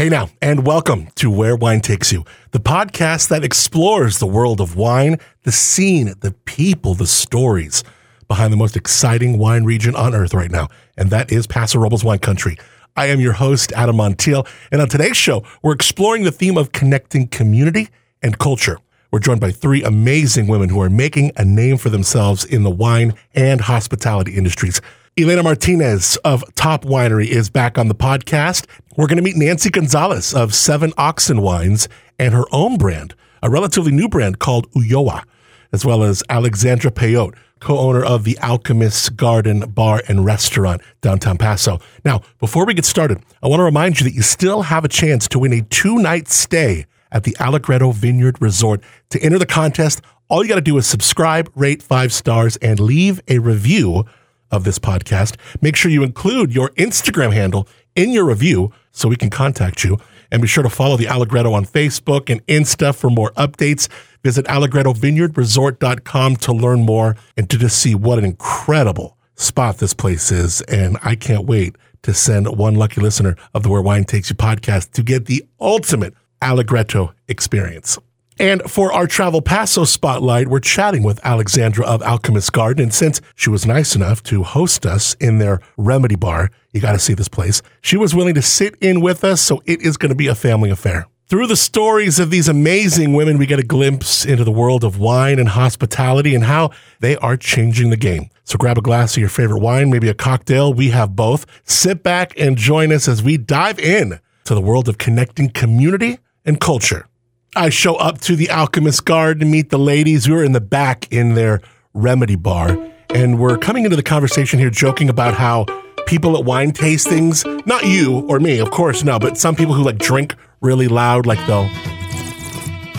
Hey now, and welcome to Where Wine Takes You, the podcast that explores the world of wine, the scene, the people, the stories behind the most exciting wine region on earth right now, and that is Paso Robles wine country. I am your host, Adam Montiel, and on today's show, we're exploring the theme of connecting community and culture. We're joined by three amazing women who are making a name for themselves in the wine and hospitality industries. Elena Martinez of Top Winery is back on the podcast. We're going to meet Nancy Gonzales of Seven Oxen Wines and her own brand, a relatively new brand called Ulloa, as well as Alexandra Pellot, co-owner of the Alchemist's Garden Bar and Restaurant downtown Paso. Now, before we get started, I want to remind you that you still have a chance to win a two-night stay at the Allegretto Vineyard Resort. To enter the contest, all you got to do is subscribe, rate five stars, and leave a review of this podcast. Make sure you include your Instagram handle in your review so we can contact you. And be sure to follow the Allegretto on Facebook and Insta for more updates. Visit allegrettovineyardresort.com to learn more and to just see what an incredible spot this place is. And I can't wait to send one lucky listener of the Where Wine Takes You podcast to get the ultimate Allegretto experience. And for our Travel Paso spotlight, we're chatting with Alexandra of Alchemist Garden. And since she was nice enough to host us in their remedy bar, you got to see this place, she was willing to sit in with us. So it is going to be a family affair. Through the stories of these amazing women, we get a glimpse into the world of wine and hospitality and how they are changing the game. So grab a glass of your favorite wine, maybe a cocktail. We have both. Sit back and join us as we dive in to the world of connecting community and culture. I show up to the Alchemist Garden to meet the ladies. We are in the back in their remedy bar, and we're coming into the conversation here joking about how people at wine tastings, not you or me, of course, no, but some people who like drink really loud, like they'll,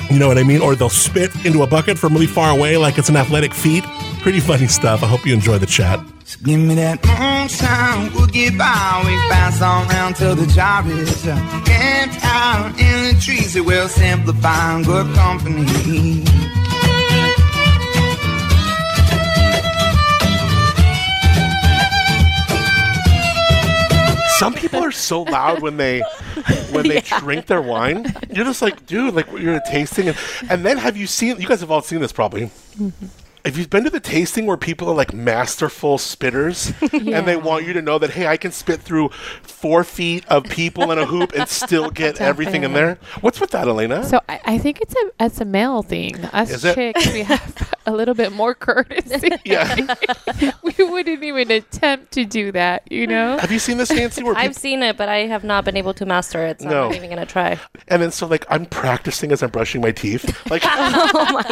you know what I mean? Or they'll spit into a bucket from really far away like it's an athletic feat. Pretty funny stuff. I hope you enjoy the chat. So give me that mm-hmm, moonshine, we'll get by. We pass on round till the job is done. Camped out in the trees, it will simplify good company. Some people are so loud when they when they drink their wine. You're just like, dude, like you're tasting, and, and then have you seen? You guys have all seen this probably. Mm-hmm. Have you've been to the tasting where people are like masterful spitters and they want you to know that, hey, I can spit through four feet of people in a hoop and still get everything in there? What's with that, Elena? So I, I think it's a it's a male thing. Us Is it? chicks, we have a little bit more courtesy. yeah. we wouldn't even attempt to do that, you know. have you seen this, fancy Where I've seen it, but I have not been able to master it, so No. I'm not even gonna try. and then so like I'm practicing as I'm brushing my teeth. Like, oh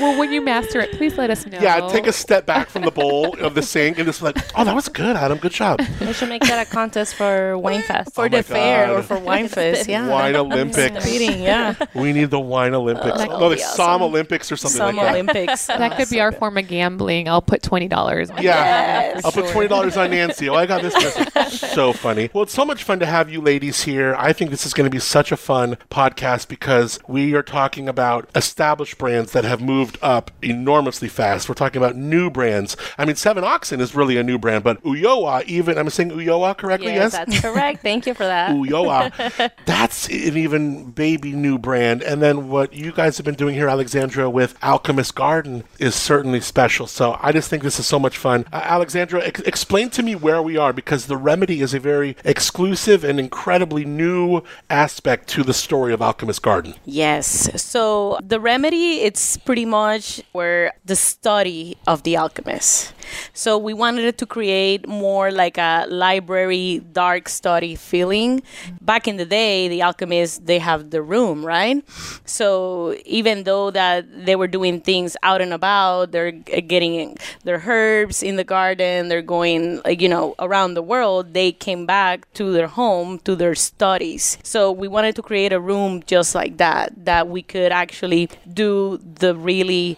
Well, when you master it, please let us know. yeah, take a step back from the bowl of the sink and just like, oh, that was good, Adam. Good job. We should make that a contest for Wine Fest. Oh for my the fair God. or for wine fest. Yeah, Wine Olympics. competing. Yeah, We need the wine Olympics. that no, the be Som. Olympics or something some like that. Olympics. that could be our form of gambling. I'll put twenty dollars. Yeah, Yes. I'll put twenty dollars on Nancy. Oh, I got this person. so funny. Well, it's so much fun to have you ladies here. I think this is going to be such a fun podcast because we are talking about established brands that have moved up enormously fast. We're talking about new brands. I mean, Seven Oxen is really a new brand, but Ulloa, even I'm saying Ulloa correctly, Yes, yes. that's correct. Thank you for that. Ulloa. That's an even baby new brand. And then what you guys have been doing here, Alexandra, with Alchemist Garden is certainly special. So I just think this is so much fun. Uh, Alexandra, ex- explain to me where we are because the remedy is a very exclusive and incredibly new aspect to the story of Alchemist Garden. Yes. So the remedy, it's pretty much were the study of the alchemist. So we wanted to create more like a library dark study feeling. Back in the day, the alchemists they have the room, right? So even though that they were doing things out and about, they're getting their herbs in the garden, they're going you know around the world, they came back to their home to their studies. So we wanted to create a room just like that that we could actually do the really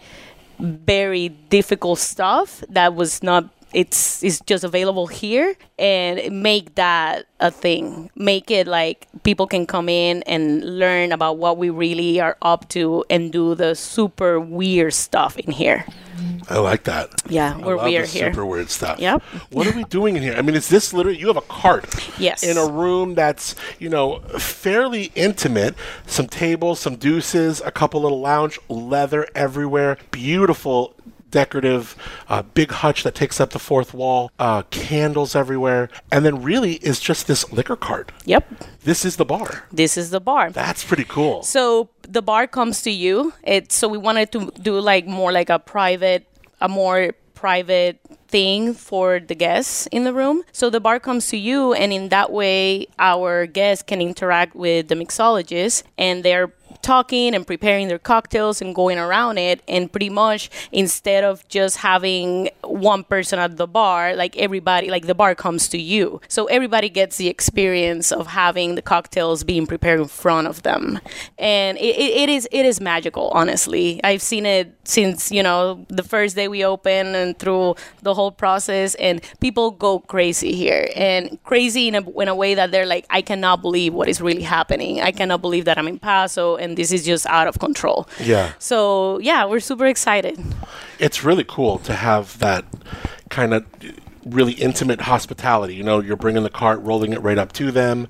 very difficult stuff that was not it's it's just available here and make that a thing make it like people can come in and learn about what we really are up to and do the super weird stuff in here I like that. Yeah, where we the are here. Super weird stuff. Yep. What are we doing in here? I mean, is this literally you have a cart? Yes. In a room that's you know fairly intimate. Some tables, some deuces, a couple little lounge, leather everywhere. Beautiful. Decorative, uh, big hutch that takes up the fourth wall, uh, candles everywhere, and then really is just this liquor cart. Yep. This is the bar. This is the bar. That's pretty cool. So the bar comes to you. It's so we wanted to do like more like a private, a more private thing for the guests in the room. So the bar comes to you, and in that way, our guests can interact with the mixologist, and they're talking and preparing their cocktails and going around it. And pretty much instead of just having one person at the bar like everybody like the bar comes to you. So everybody gets the experience of having the cocktails being prepared in front of them. And it, it, is it is magical honestly. I've seen it since you know the first day we open and through the whole process and people go crazy here. And crazy in a, in a way that they're like i cannot believe what is really happening. I cannot believe that i'm in paso and this is just out of control Yeah. so yeah we're super excited it's really cool to have that kind of really intimate hospitality. You know, you're bringing the cart, rolling it right up to them,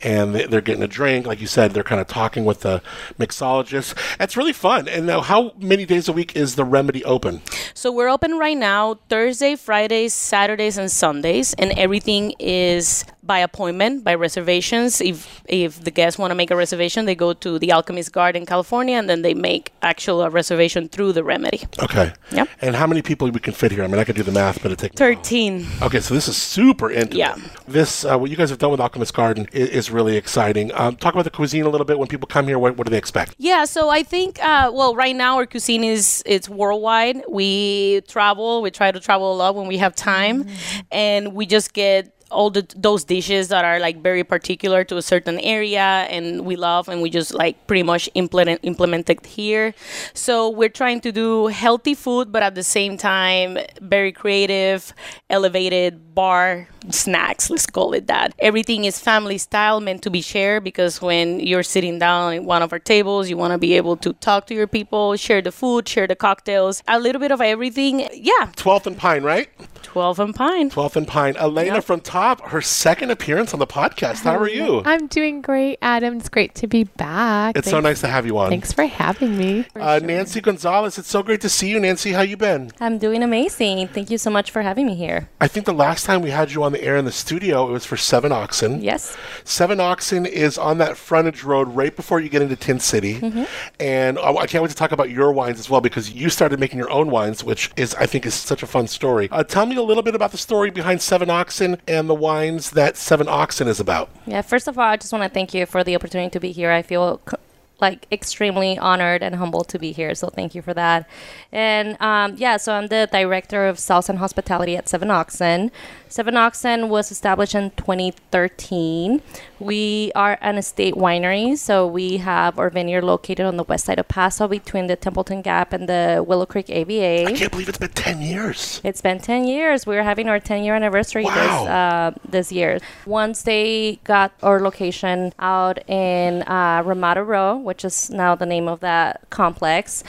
and they- they're getting a drink. Like you said, they're kind of talking with the mixologist. It's really fun. And now, how many days a week is the remedy open? So we're open right now Thursday, Fridays, Saturdays, and Sundays, and everything is by appointment, by reservations. If if the guests want to make a reservation, they go to the Alchemist Garden, California, and then they make actual a reservation through the Remedy. Okay. Yep. And how many people we can fit here? I mean, I could do the math, but it takes. Thirteen. Okay, so this is super intimate. Yeah. This, uh, what you guys have done with Alchemist Garden is, is really exciting. Um, talk about the cuisine a little bit. When people come here, what, what do they expect? Yeah, so I think uh, well, right now our cuisine is it's worldwide. We travel, we try to travel a lot when we have time, and we just get all the those dishes that are like very particular to a certain area and we love and we just like pretty much implement implement it here. So we're trying to do healthy food but at the same time very creative, elevated bar snacks, let's call it that. Everything is family style meant to be shared because when you're sitting down at one of our tables, you want to be able to talk to your people, share the food, share the cocktails, a little bit of everything. Yeah, 12th and Pine, right? 12 and Pine. 12th and Pine. Elena Yep. from Top, her second appearance on the podcast. How are you? I'm doing great, Adam. It's great to be back. It's so nice to have you on. Thanks for having me. For Uh, sure. Nancy Gonzales, it's so great to see you. Nancy, how you been? I'm doing amazing. Thank you so much for having me here. I think the last time we had you on the air in the studio, it was for Seven Oxen. Yes. Seven Oxen is on that frontage road right before you get into Tin City. Mm-hmm. And I, I can't wait to talk about your wines as well because you started making your own wines, which is, I think, is such a fun story. Uh, tell me a little bit about the story behind Seven Oxen and the wines that Seven Oxen is about. Yeah, first of all, I just want to thank you for the opportunity to be here. I feel c- like extremely honored and humbled to be here. So thank you for that. And um, yeah, so I'm the director of sales and hospitality at Seven Oxen. Seven Oxen was established in 2013. We are an estate winery, so we have our vineyard located on the west side of Paso between the Templeton Gap and the Willow Creek AVA. I can't believe it's been 10 years. It's been 10 years. We're having our 10 year anniversary this Wow. uh, this year. Once they got our location out in uh, Ramada Row, which is now the name of that complex,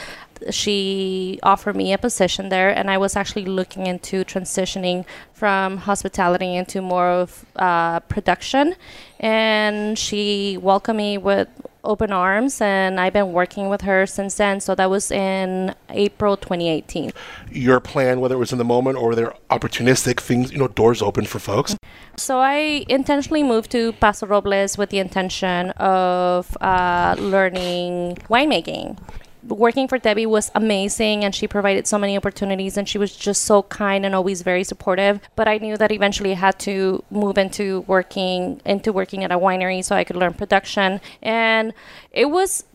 she offered me a position there, and I was actually looking into transitioning from hospitality into more of uh, production. And she welcomed me with open arms, and I've been working with her since then. So that was in April 2018. Your plan, whether it was in the moment or they're opportunistic things, you know, doors open for folks. So I intentionally moved to Paso Robles with the intention of uh, learning winemaking. Working for Debbie was amazing, and she provided so many opportunities, and she was just so kind and always very supportive. But I knew that eventually I had to move into working into working at a winery so I could learn production, and it was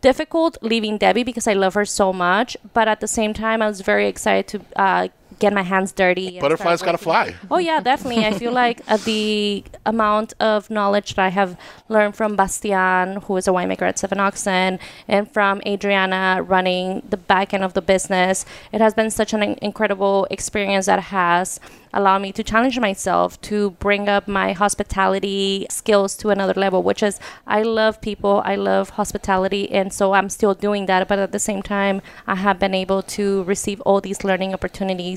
difficult leaving Debbie because I love her so much. But at the same time, I was very excited to uh, get my hands dirty. and Butterflies gotta fly. Oh yeah, definitely. I feel like uh, the amount of knowledge that I have learned from Bastian, who is a winemaker at Seven Oxen, and from Adriana running the back end of the business, it has been such an incredible experience that has allowed me to challenge myself to bring up my hospitality skills to another level, which is I love people, I love hospitality, and so I'm still doing that. But at the same time, I have been able to receive all these learning opportunities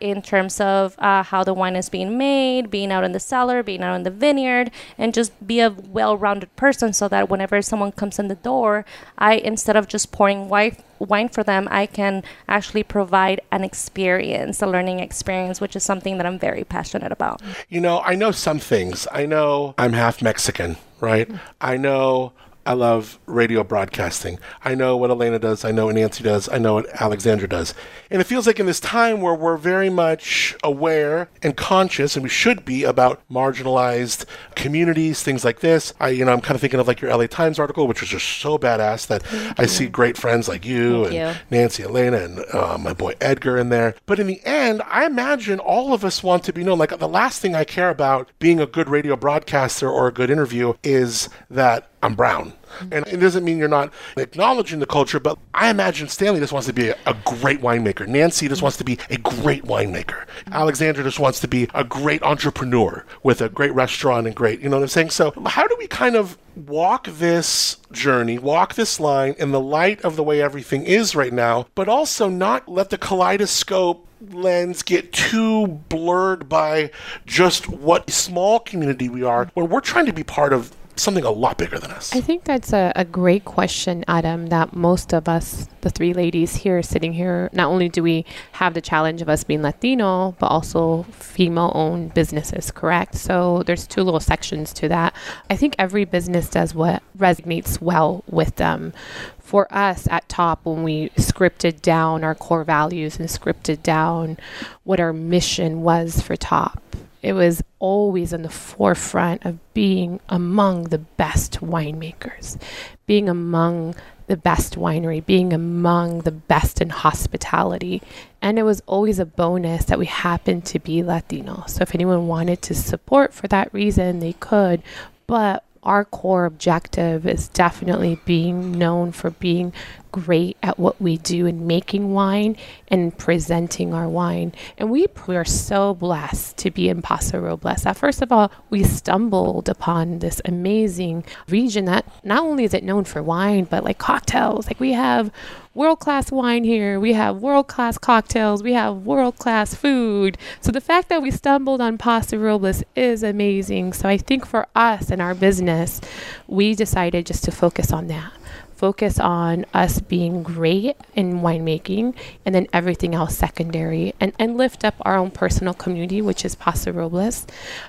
in terms of uh, how the wine is being made, being out in the cellar, being out in the vineyard, and just be a well-rounded person, so that whenever someone comes in the door, I instead of just pouring wine wine for them, I can actually provide an experience, a learning experience, which is something that I'm very passionate about. You know, I know some things. I know I'm half Mexican, right? I know I love radio broadcasting. I know what Elena does. I know what Nancy does. I know what Alexandra does. And it feels like in this time where we're very much aware and conscious, and we should be about marginalized communities, things like this. I, you know, I'm kind of thinking of like your LA Times article, which was just so badass that I see great friends like you Thank and you. Nancy, Elena, and uh, my boy Edgar in there. But in the end, I imagine all of us want to be known. Like the last thing I care about being a good radio broadcaster or a good interview is that I'm brown. And it doesn't mean you're not acknowledging the culture, but I imagine Stanley just wants to be a, great winemaker. Nancy just wants to be a great winemaker. Alexandra just wants to be a great entrepreneur with a great restaurant and great, you know what I'm saying? So, how do we kind of walk this journey, walk this line in the light of the way everything is right now, but also not let the kaleidoscope lens get too blurred by just what small community we are when we're trying to be part of something a lot bigger than us. I think that's a, a great question, Adam, that most of us, the three ladies here sitting here, not only do we have the challenge of us being Latino, but also female owned businesses, correct? So there's two little sections to that. I think every business does what resonates well with them. For us at top, when we scripted down our core values and scripted down what our mission was for top, it was always in the forefront of being among the best winemakers, being among the best winery, being among the best in hospitality. And it was always a bonus that we happened to be Latino. So if anyone wanted to support for that reason, they could. But our core objective is definitely being known for being great at what we do in making wine and presenting our wine. And we, we are so blessed to be in Paso Robles. That first of all, we stumbled upon this amazing region that not only is it known for wine, but like cocktails. Like we have world class wine here, we have world class cocktails, we have world class food. So the fact that we stumbled on Paso Robles is amazing. So I think for us and our business, we decided just to focus on that focus on us being great in winemaking and then everything else secondary and, and lift up our own personal community, which is Paso Robles,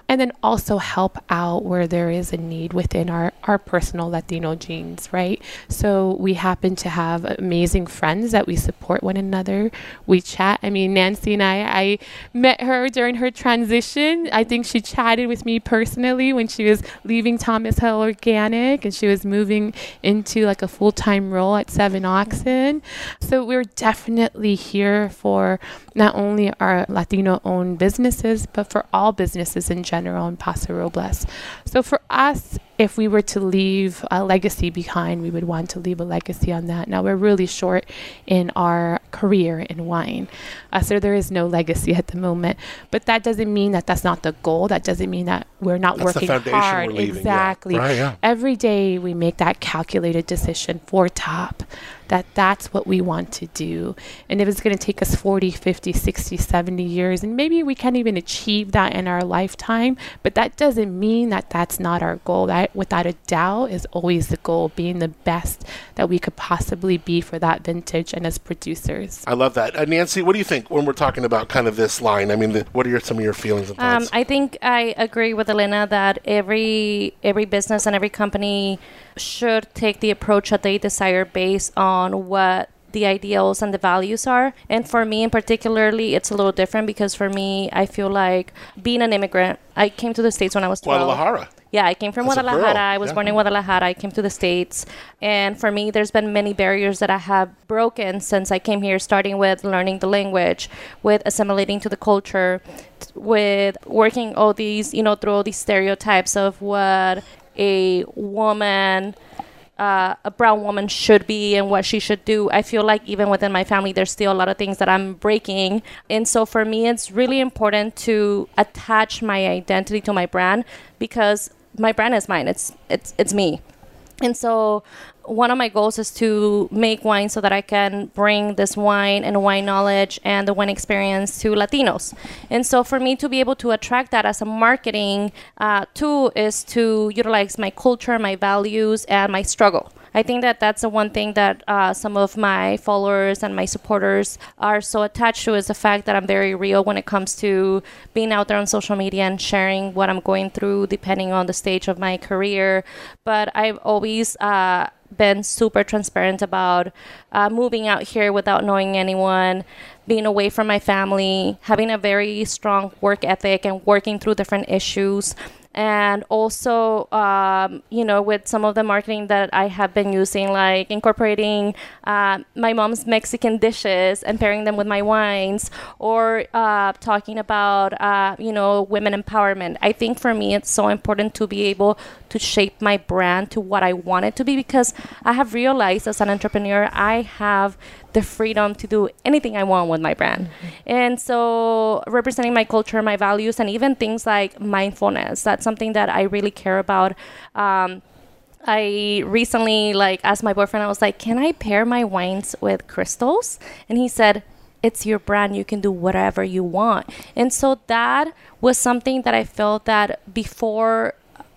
and then also help out where there is a need within our, our personal Latino genes, right? So we happen to have amazing friends that we support one another. We chat. I mean, Nancy and I, I met her during her transition. I think she chatted with me personally when she was leaving Thomas Hill Organic and she was moving into like a full time role at Seven Oxen. So we're definitely here for not only our Latino owned businesses, but for all businesses in general in Paso Robles. So for us, if we were to leave a legacy behind, we would want to leave a legacy on that. Now, we're really short in our career in wine. Uh, so there is no legacy at the moment. But that doesn't mean that that's not the goal. That doesn't mean that we're not That's the working foundation hard. we're leaving, yeah. exactly. Right, yeah. Every day we make that calculated decision for top that that's what we want to do. And if it's going to take us 40, 50, 60, 70 years, and maybe we can't even achieve that in our lifetime, but that doesn't mean that that's not our goal. That, without a doubt, is always the goal, being the best that we could possibly be for that vintage and as producers. I love that. Uh, Nancy, what do you think when we're talking about kind of this line? I mean, the, what are your, some of your feelings and Um. I think I agree with Elena that every every business and every company should take the approach that they desire based on what the ideals and the values are. And for me in particularly, it's a little different because for me, I feel like being an immigrant, I came to the States when I was 12. Guadalajara. Yeah, I came from girl, Guadalajara. I was yeah. born in Guadalajara. I came to the States. And for me, there's been many barriers that I have broken since I came here, starting with learning the language, with assimilating to the culture, with working all these, you know, through all these stereotypes of what a woman uh, a brown woman should be and what she should do. I feel like even within my family, there's still a lot of things that I'm breaking. And so for me, it's really important to attach my identity to my brand because my brand is mine. It's it's it's me. And so one of my goals is to make wine so that I can bring this wine and wine knowledge and the wine experience to Latinos. And so for me to be able to attract that as a marketing uh, tool is to utilize my culture, my values, and my struggle. I think that that's the one thing that uh, some of my followers and my supporters are so attached to is the fact that I'm very real when it comes to being out there on social media and sharing what I'm going through, depending on the stage of my career. But I've always uh, been super transparent about uh, moving out here without knowing anyone, being away from my family, having a very strong work ethic, and working through different issues and also um, you know with some of the marketing that i have been using like incorporating uh, my mom's mexican dishes and pairing them with my wines or uh, talking about uh, you know women empowerment. I think for me it's so important to be able to shape my brand to what i want it to be because i have realized as an entrepreneur i have the freedom to do anything I want with my brand. And so representing my culture, my values, and even things like mindfulness, that's something that I really care about. Um, I recently like asked my boyfriend, I was like, can I pair my wines with crystals? And he said, it's your brand you can do whatever you want and so that was something that i felt that before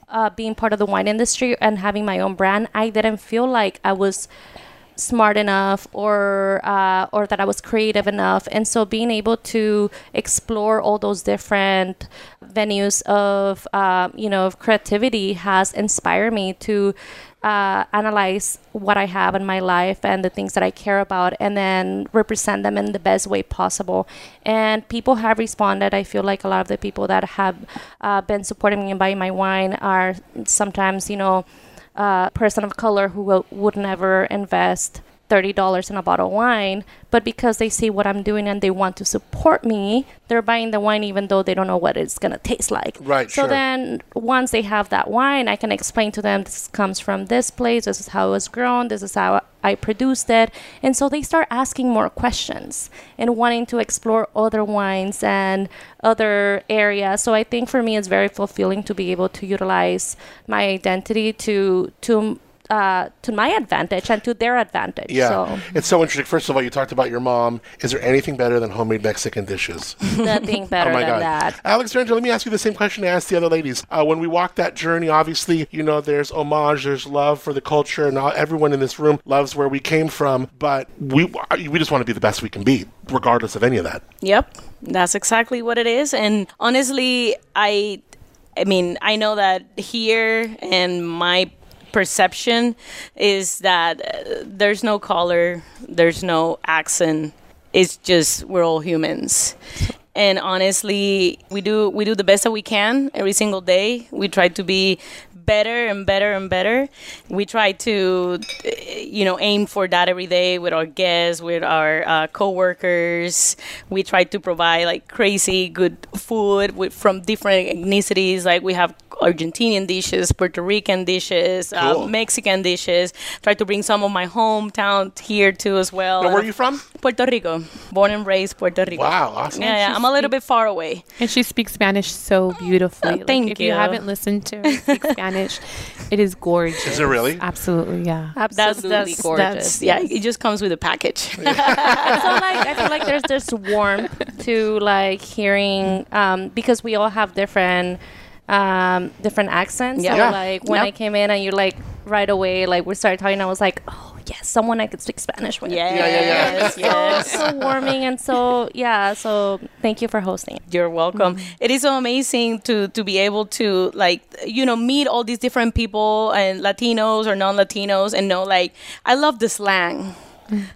uh, being part of the wine industry and having my own brand i didn't feel like i was smart enough or uh, or that I was creative enough. And so being able to explore all those different venues of uh, you know of creativity has inspired me to uh, analyze what I have in my life and the things that I care about and then represent them in the best way possible. And people have responded. I feel like a lot of the people that have uh, been supporting me and buying my wine are sometimes you know uh, person of color who will, would never invest $30 in a bottle of wine, but because they see what I'm doing and they want to support me, they're buying the wine even though they don't know what it's going to taste like. Right, So sure. then once they have that wine, I can explain to them this comes from this place, this is how it was grown, this is how I produced it. And so they start asking more questions and wanting to explore other wines and other areas. So I think for me it's very fulfilling to be able to utilize my identity to to uh, to my advantage and to their advantage. Yeah, So it's so interesting. First of all, you talked about your mom. Is there anything better than homemade Mexican dishes? nothing better oh my than god, that. Alex Durangel, let me ask you the same question I asked the other ladies. Uh, when we walk that journey, obviously, you know, there's homage, there's love for the culture, and all, everyone in this room loves where we came from. But we we just want to be the best we can be, regardless of any of that. Yep, that's exactly what it is. And honestly, I, I mean, I know that here and my perception is that uh, there's no color, there's no accent. It's just we're all humans. And honestly, we do we do the best that we can every single day. We try to be better and better and better. We try to, uh, you know, aim for that every day with our guests, with our uh, coworkers. We try to provide like crazy good food with, from different ethnicities. Like we have Argentinian dishes, Puerto Rican dishes, Cool. uh, Mexican dishes. Try to bring some of my hometown here too as well. Now, where are you from? Puerto Rico, born and raised Puerto Rico. Wow, awesome. Yeah, yeah, I'm a little bit far away. And she speaks Spanish so beautifully. Like, thank if you. you. haven't listened to her speak Spanish, it is gorgeous. Is it really? Absolutely, yeah. Absolutely that's, gorgeous. that's yeah. It just comes with a package. so like I feel like there's this warmth to like hearing um, because we all have different um, different accents. Yeah. So Yeah. like when I came in and you're like right away like we started talking, I was like, oh yes, someone I could speak Spanish with. Yes, yeah, yeah. yes, yes. So warming and so yeah. So thank you for hosting. You're welcome. It is so amazing to to be able to like you know meet all these different people and Latinos or non-Latinos and know like I love the slang.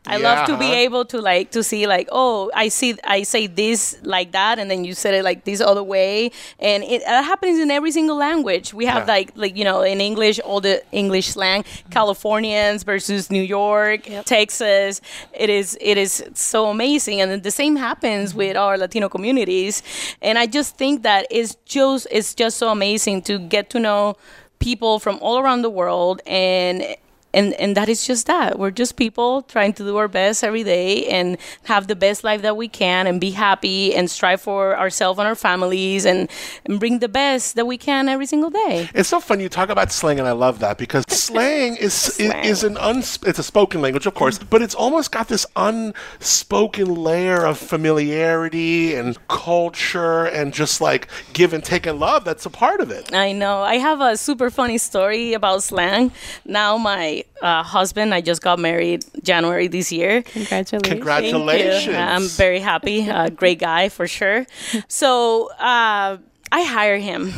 I love to be able to like to see like oh I see I say this like that and then you said it like this other way. And it that happens in every single language. We have Yeah. like like you know in English all the English slang mm-hmm. Californians versus New York, Texas. It is it is so amazing. And the same happens mm-hmm. with our Latino communities. And I just think that it's just it's just so amazing to get to know people from all around the world. And and and that is just that we're just people trying to do our best every day and have the best life that we can and be happy and strive for ourselves and our families and, and bring the best that we can every single day It's so fun you talk about slang, and I love that because slang is Slang. is an uns it's a spoken language, of course, but it's almost got this unspoken layer of familiarity and culture and just like give and take and love that's a part of it. I know. I have a super funny story about slang. Now, my uh, husband, I just got married January this year. Congratulations. Congratulations! I'm very happy. A great guy for sure. So uh, I hire him,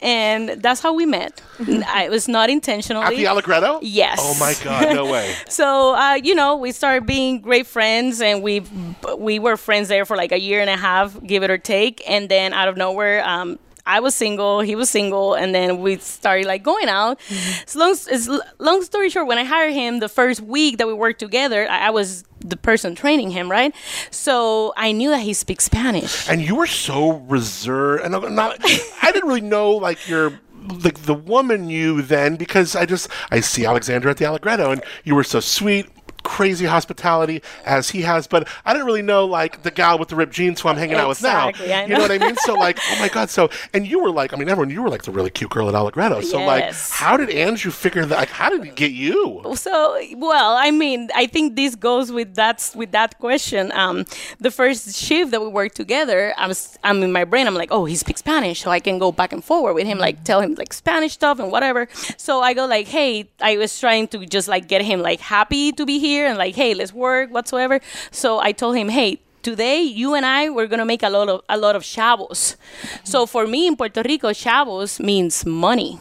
and that's how we met. I, it was not intentional. At the Allegretto? Yes. Oh my God! No way. So uh, you know, we started being great friends, and we we were friends there for like a year and a half, give it or take. And then out of nowhere, um, I was single, he was single, and then we started like going out. Mm-hmm. So long, it's, long story short, when I hired him, the first week that we worked together, I, I was the person training him, right? So I knew that he speaks Spanish. And you were so reserved, and I'm not. I didn't really know like your. Like the woman you then because I just I see Alexandra at the Allegretto and you were so sweet, crazy hospitality as he has, but I didn't really know like the gal with the ripped jeans who I'm hanging out with now. I You know know. what I mean? So like, oh my god, so and you were like, I mean, everyone, you were like the really cute girl at Allegretto. So like, how did Andrew figure that? Like, how did he get you? So well, I mean, I think this goes with that with that question. Um, the first shift that we worked together, I was I'm in my brain. I'm like, oh, he speaks Spanish, so I can go back and forward with him, like tell him like Spanish stuff and whatever. So I go like, hey, I was trying to just like get him like happy to be here and like, hey, let's work whatsoever. So I told him, hey. Today, you and I we're gonna make a lot of a lot of chavos. So for me in Puerto Rico, chavos means money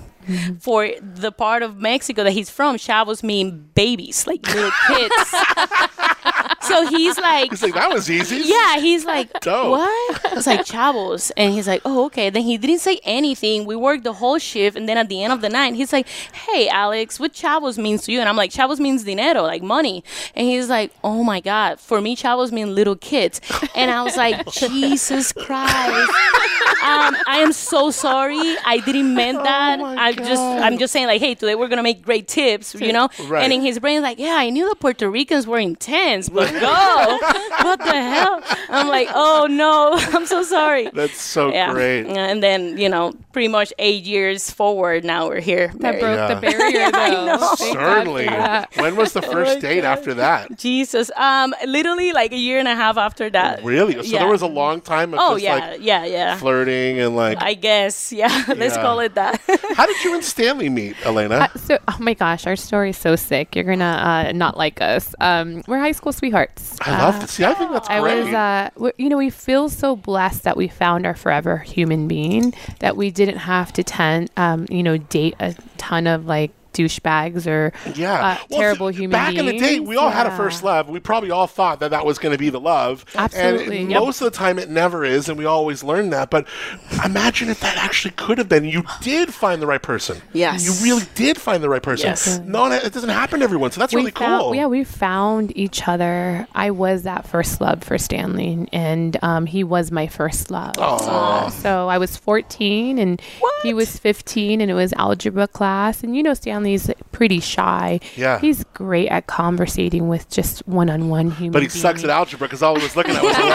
for the part of Mexico that he's from, chavos mean babies, like little kids. so he's like, He's like, that was easy. yeah, he's like, Dope. what? It's like chavos, and he's like, oh, okay. Then he didn't say anything. We worked the whole shift, and then at the end of the night, he's like, hey, Alex, what chavos means to you? And I'm like, chavos means dinero, like money. And he's like, oh my god, for me, chavos mean little kids. And I was like, Jesus Christ. Um, I am so sorry. I didn't mean that. my I just, God. I'm just saying, like, hey, today we're gonna make great tips, you know. Right. And in his brain, like, yeah, I knew the Puerto Ricans were intense, but go, what the hell? I'm like, oh no, I'm so sorry. That's so yeah. great. And then, you know, pretty much eight years forward, now we're here. That married. broke Yeah. the barrier, though. I know. Certainly. When was the first my date God. after that? Jesus. Um, literally like a year and a half after that. Really? So Yeah. there was a long time of Oh just yeah, like yeah, yeah. flirting and like. I guess, yeah. Let's call it that. How did you and Stanley meet, Elena? Uh, so, oh my gosh, our story is so sick. You're gonna uh, not like us. Um, we're high school sweethearts. I love Uh, to see. I think that's I great. was, uh, you know, we feel so blessed that we found our forever human being that we didn't have to ten, um, you know, date a ton of like douchebags or yeah, uh, Well, terrible th- human Back beings. in the day, we all had a first love. We probably all thought that that was going to be the love. Absolutely, And yep. most of the time, it never is, and we always learn that. But imagine if that actually could have been. You did find the right person. Yes. You really did find the right person. Yes. No, it doesn't happen to everyone. So that's we really found, cool. Yeah, we found each other. I was that first love for Stanley, and um, he was my first love. Uh, so I was 14, and he was 15, and it was algebra class. And you know, Stanley's pretty shy. Yeah. he's great at conversating with just one-on-one human. But he sucks at algebra because all he was looking at was Elena.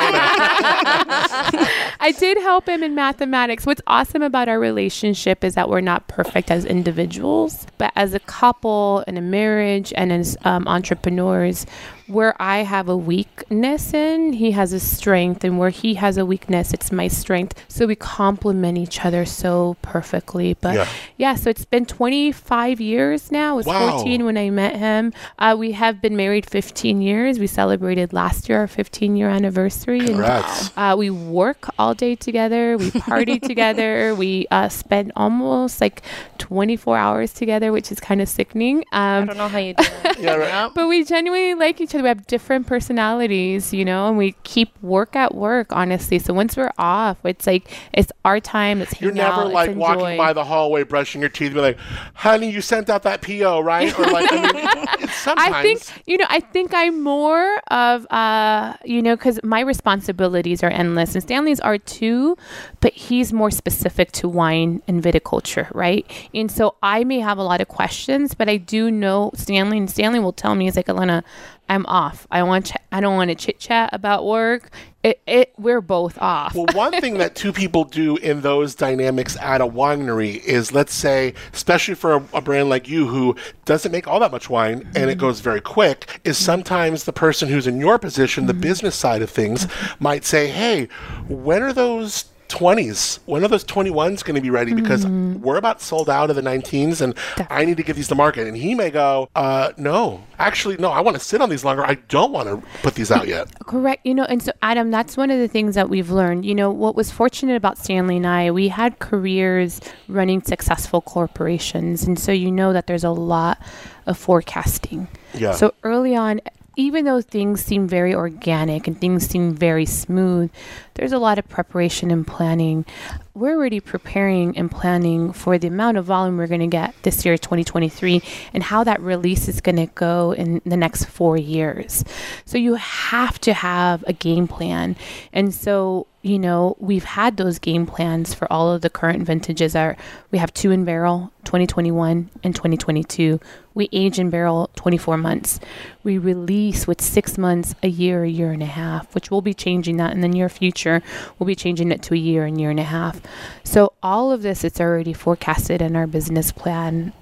I did help him in mathematics. What's awesome about our relationship is that we're not perfect as individuals, but as a couple and a marriage and as um, entrepreneurs, where I have a weakness in, he has a strength, and where he has a weakness, it's my strength. So we complement each other so perfectly. But Yeah. yeah, so it's been 25 years now. now. I was Wow. 14 when I met him. Uh, we have been married 15 years. We celebrated last year our 15 year anniversary. and, uh, we work all day together. We party together. We uh, spend almost like 24 hours together, which is kind of sickening. I Um, don't know how you do that. Yeah, right. but we genuinely like each other. We have different personalities, you know, and we keep work at work, honestly. So once we're off, it's like it's our time. Hang You're never out, like walking enjoy. by the hallway, brushing your teeth, be like, "Honey, you sent out that PO, right?" Or like, I mean, sometimes. I think you know. I think I'm more of uh, you know, because my responsibilities are endless, and Stanley's are too, but he's more specific to wine and viticulture, right? And so I may have a lot of questions, but I do know Stanley, and Stanley will tell me, he's like, Elena, I'm off. I want. Ch- I don't want to chit chat about work. It, it. We're both off. Well, one thing that two people do in those dynamics at a winery is, let's say, especially for a, a brand like you who doesn't make all that much wine and it mm-hmm. goes very quick, is sometimes the person who's in your position, the mm-hmm. business side of things, might say, hey, when are those 20s when are those 21s going to be ready because we're about sold out of the 19s and i need to get these to market and he may go uh no actually no i want to sit on these longer i don't want to put these out yet Correct. You know, and so Adam, that's one of the things that we've learned. You know, what was fortunate about Stanley and I, we had careers running successful corporations. And so you know that there's a lot of forecasting. Yeah. So early on, even though things seem very organic and things seem very smooth, there's a lot of preparation and planning. We're already preparing and planning for the amount of volume we're going to get this year, 2023, and how that release is going to go in the next four years. So you have to have a game plan. And so, you know, we've had those game plans for all of the current vintages. Are we have two in barrel, 2021 and 2022. We age in barrel 24 months. We release with six months, a year, a year and a half, which we'll be changing that in the near future. We'll be changing it to a year and year and a half. So all of this, it's already forecasted in our business plan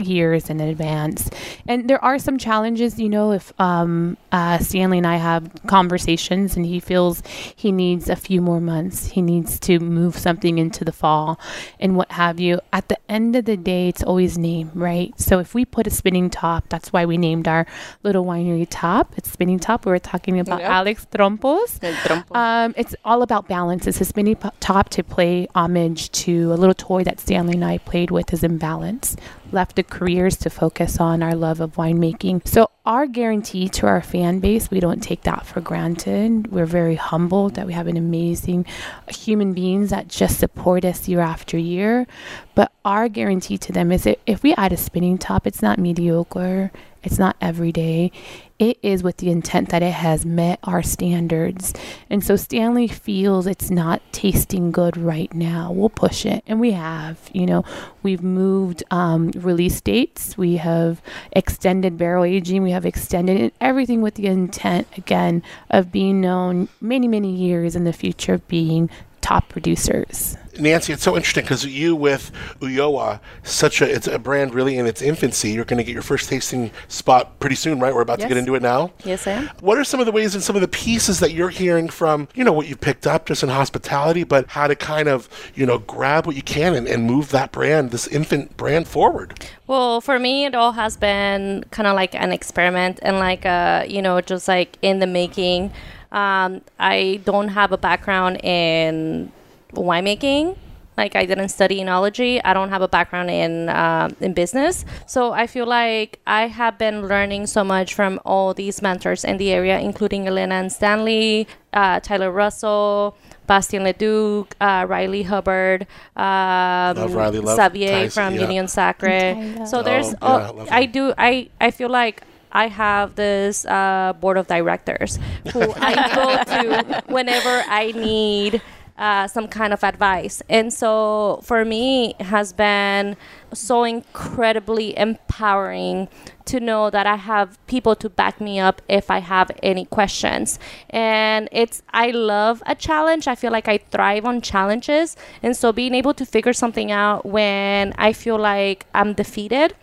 years in advance. And there are some challenges, you know, if um, uh, Stanley and I have conversations and he feels he needs a few more months, he needs to move something into the fall and what have you. At the end of the day, it's always name, right? So if we put a spinning top, that's why we named our little winery top. It's spinning top. We were talking about Yeah. Alex Trompos. Trompo. Um, it's all about balance. It's a spinning top to play homage to a little toy that Stanley and I played with is in balance. Left the careers to focus on our love of winemaking. So our guarantee to our fan base, we don't take that for granted. We're very humbled that we have an amazing human beings that just support us year after year. But our guarantee to them is that if we add a spinning top, it's not mediocre. It's not every day. It is with the intent that it has met our standards. And so Stanley feels it's not tasting good right now. We'll push it. And we have, you know, we've moved um, release dates. We have extended barrel aging. We have extended it, everything with the intent, again, of being known many, many years in the future of being top producers. Nancy, it's so interesting because you with Ulloa, such a it's a brand really in its infancy. You're going to get your first tasting spot pretty soon, right? We're about to get into it now. Yes, I am. What are some of the ways and some of the pieces that you're hearing from, you know, what you picked up just in hospitality, but how to kind of, you know, grab what you can and, and move that brand, this infant brand forward? Well, for me, it all has been kind of like an experiment and like, uh, you know, just like in the making. Um, I don't have a background in winemaking. Like I didn't study enology. I don't have a background in um in business. So I feel like I have been learning so much from all these mentors in the area, including Elena and Stanley, uh, Tyler Russell, Bastien Leduc, uh, Riley Hubbard, um, Love Riley, love Xavier Tyson, from yeah. Union Sacre. So there's, Oh, oh, yeah, I I do, I, I feel like I have this uh, board of directors who I go to whenever I need uh, some kind of advice. And so for me, it has been so incredibly empowering to know that I have people to back me up if I have any questions. And it's, I love a challenge. I feel like I thrive on challenges. And so being able to figure something out when I feel like I'm defeated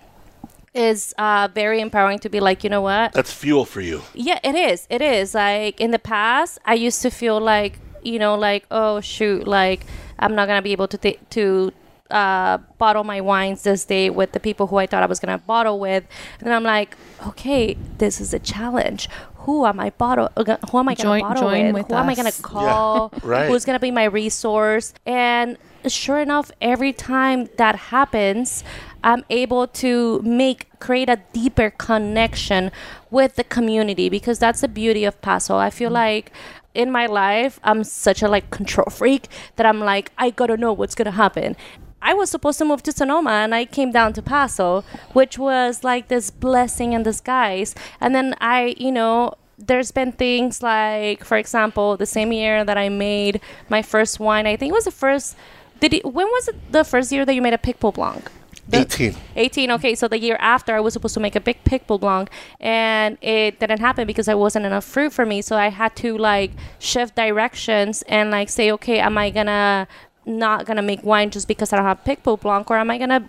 is uh, very empowering to be like, you know what? That's fuel for you. Yeah, it is. It is. Like in the past, I used to feel like, you know, like, oh shoot, like I'm not gonna be able to th- to uh, bottle my wines this day with the people who I thought I was gonna bottle with, and I'm like, okay, this is a challenge. Who am I bottle? uh, Who am I gonna Join- bottle join with? with Who am I gonna us. call? right. Who's gonna be my resource? And sure enough, every time that happens, I'm able to make create a deeper connection with the community because that's the beauty of Paso. I feel like in my life, I'm such a like control freak that I'm like, I gotta know what's gonna happen. I was supposed to move to Sonoma and I came down to Paso, which was like this blessing in disguise. And then I, you know, there's been things like, for example, the same year that I made my first wine, I think it was the first. Did it, when was it the first year that you made a Picpoul Blanc? The- 18. 18 okay so the year after i was supposed to make a Picpoul Blanc and it didn't happen because there wasn't enough fruit for me so i had to like shift directions and like say okay am i gonna not gonna make wine just because i don't have Picpoul Blanc or am i gonna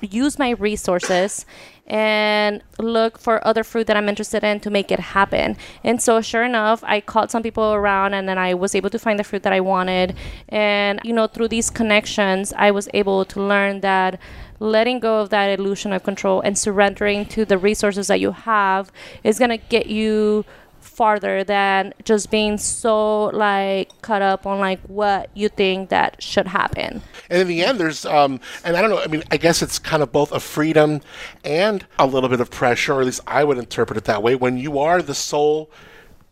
use my resources and look for other fruit that I'm interested in to make it happen. And so, sure enough, I called some people around and then I was able to find the fruit that I wanted. And, you know, through these connections, I was able to learn that letting go of that illusion of control and surrendering to the resources that you have is going to get you farther than just being so like caught up on like what you think that should happen. And in the end, there's, um, and I don't know, I mean, I guess it's kind of both a freedom and a little bit of pressure, or at least I would interpret it that way, when you are the sole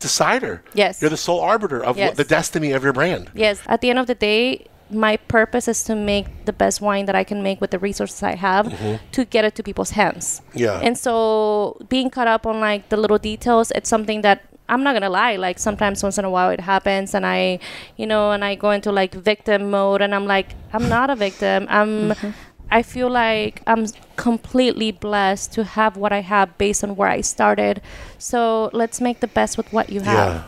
decider. Yes. You're the sole arbiter of Yes. what, the destiny of your brand. Yes, at the end of the day, my purpose is to make the best wine that I can make with the resources I have mm-hmm. to get it to people's hands. Yeah. And so being caught up on like the little details, it's something that I'm not gonna lie, like sometimes once in a while it happens and I you know, and I go into like victim mode and I'm like, I'm not a victim. I'm mm-hmm. I feel like I'm completely blessed to have what I have based on where I started. So let's make the best with what you have. Yeah.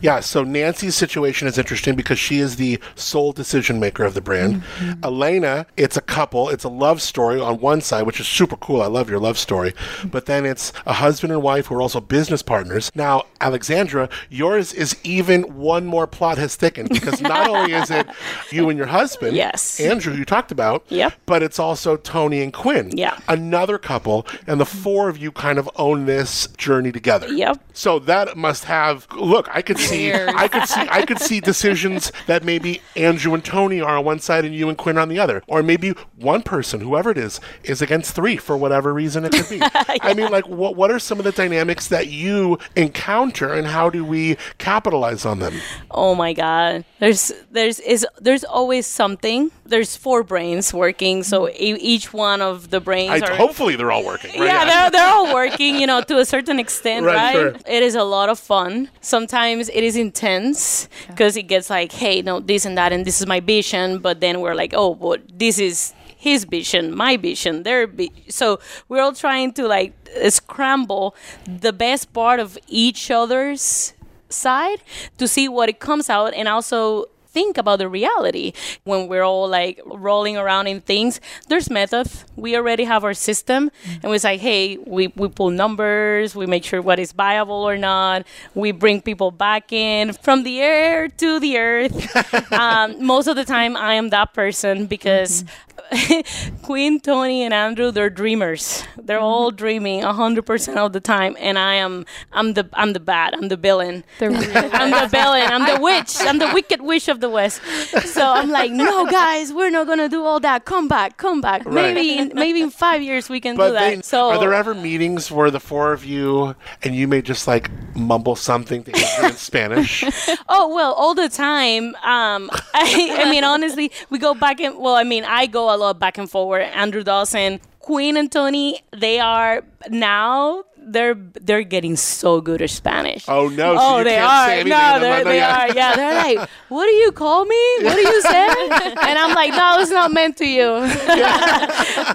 Yeah. So Nancy's situation is interesting because she is the sole decision maker of the brand. Mm-hmm. Elena, it's a couple. It's a love story on one side, which is super cool. I love your love story. But then it's a husband and wife who are also business partners. Now, Alexandra, yours is even one more plot has thickened because not only is it you and your husband, Yes. Andrew, you talked about, Yep. but it's also Tony and Quinn, Yeah. Another couple, and the four of you kind of own this journey together. Yep. So that must have look. I could see. I could see. I could see decisions that maybe Andrew and Tony are on one side and you and Quinn on the other, or maybe one person, whoever it is, is against three for whatever reason it could be. I mean, like, what what are some of the dynamics that you encounter, and how do we capitalize on them? Oh my god. There's there's is there's always something. There's four brains working, so e- each one of the brains I, are hopefully, they're all working. Right? yeah, they're, they're all working, you know, to a certain extent, Right, right? sure. It is a lot of fun. Sometimes it is intense because it gets like, hey, no, this and that, and this is my vision. But then we're like, oh, but this is his vision, my vision, their vi-. So we're all trying to like uh, scramble the best part of each other's side to see what it comes out and also think about the reality. When we're all like rolling around in things there's method we already have our system and we say hey we, we pull numbers we make sure what is viable or not. We bring people back in from the air to the earth. Um, most of the time i am that person because Quinn, Tony, and Andrew, they're dreamers. They're all dreaming hundred percent of the time, and I am, I'm the, I'm the bad, I'm the villain. The I'm the villain. I'm the witch. I'm the wicked witch of the west. So I'm like, no, guys, we're not gonna do all that. Come back, come back. Maybe, in, maybe in five years we can do that. they, so are there ever meetings where the four of you and you may just like mumble something to Andrew in Spanish? Oh well, all the time. Um, I, I mean, honestly, we go back and well, I mean, I go a lot back and forward. Andrew Dawson, Quinn, and Tony, they are now. They're they're getting so good at Spanish. Oh no! So oh, they are. no, they're, they are. Yeah, they're like, "What do you call me? What do you say?" and I'm like, "No, it's not meant to you."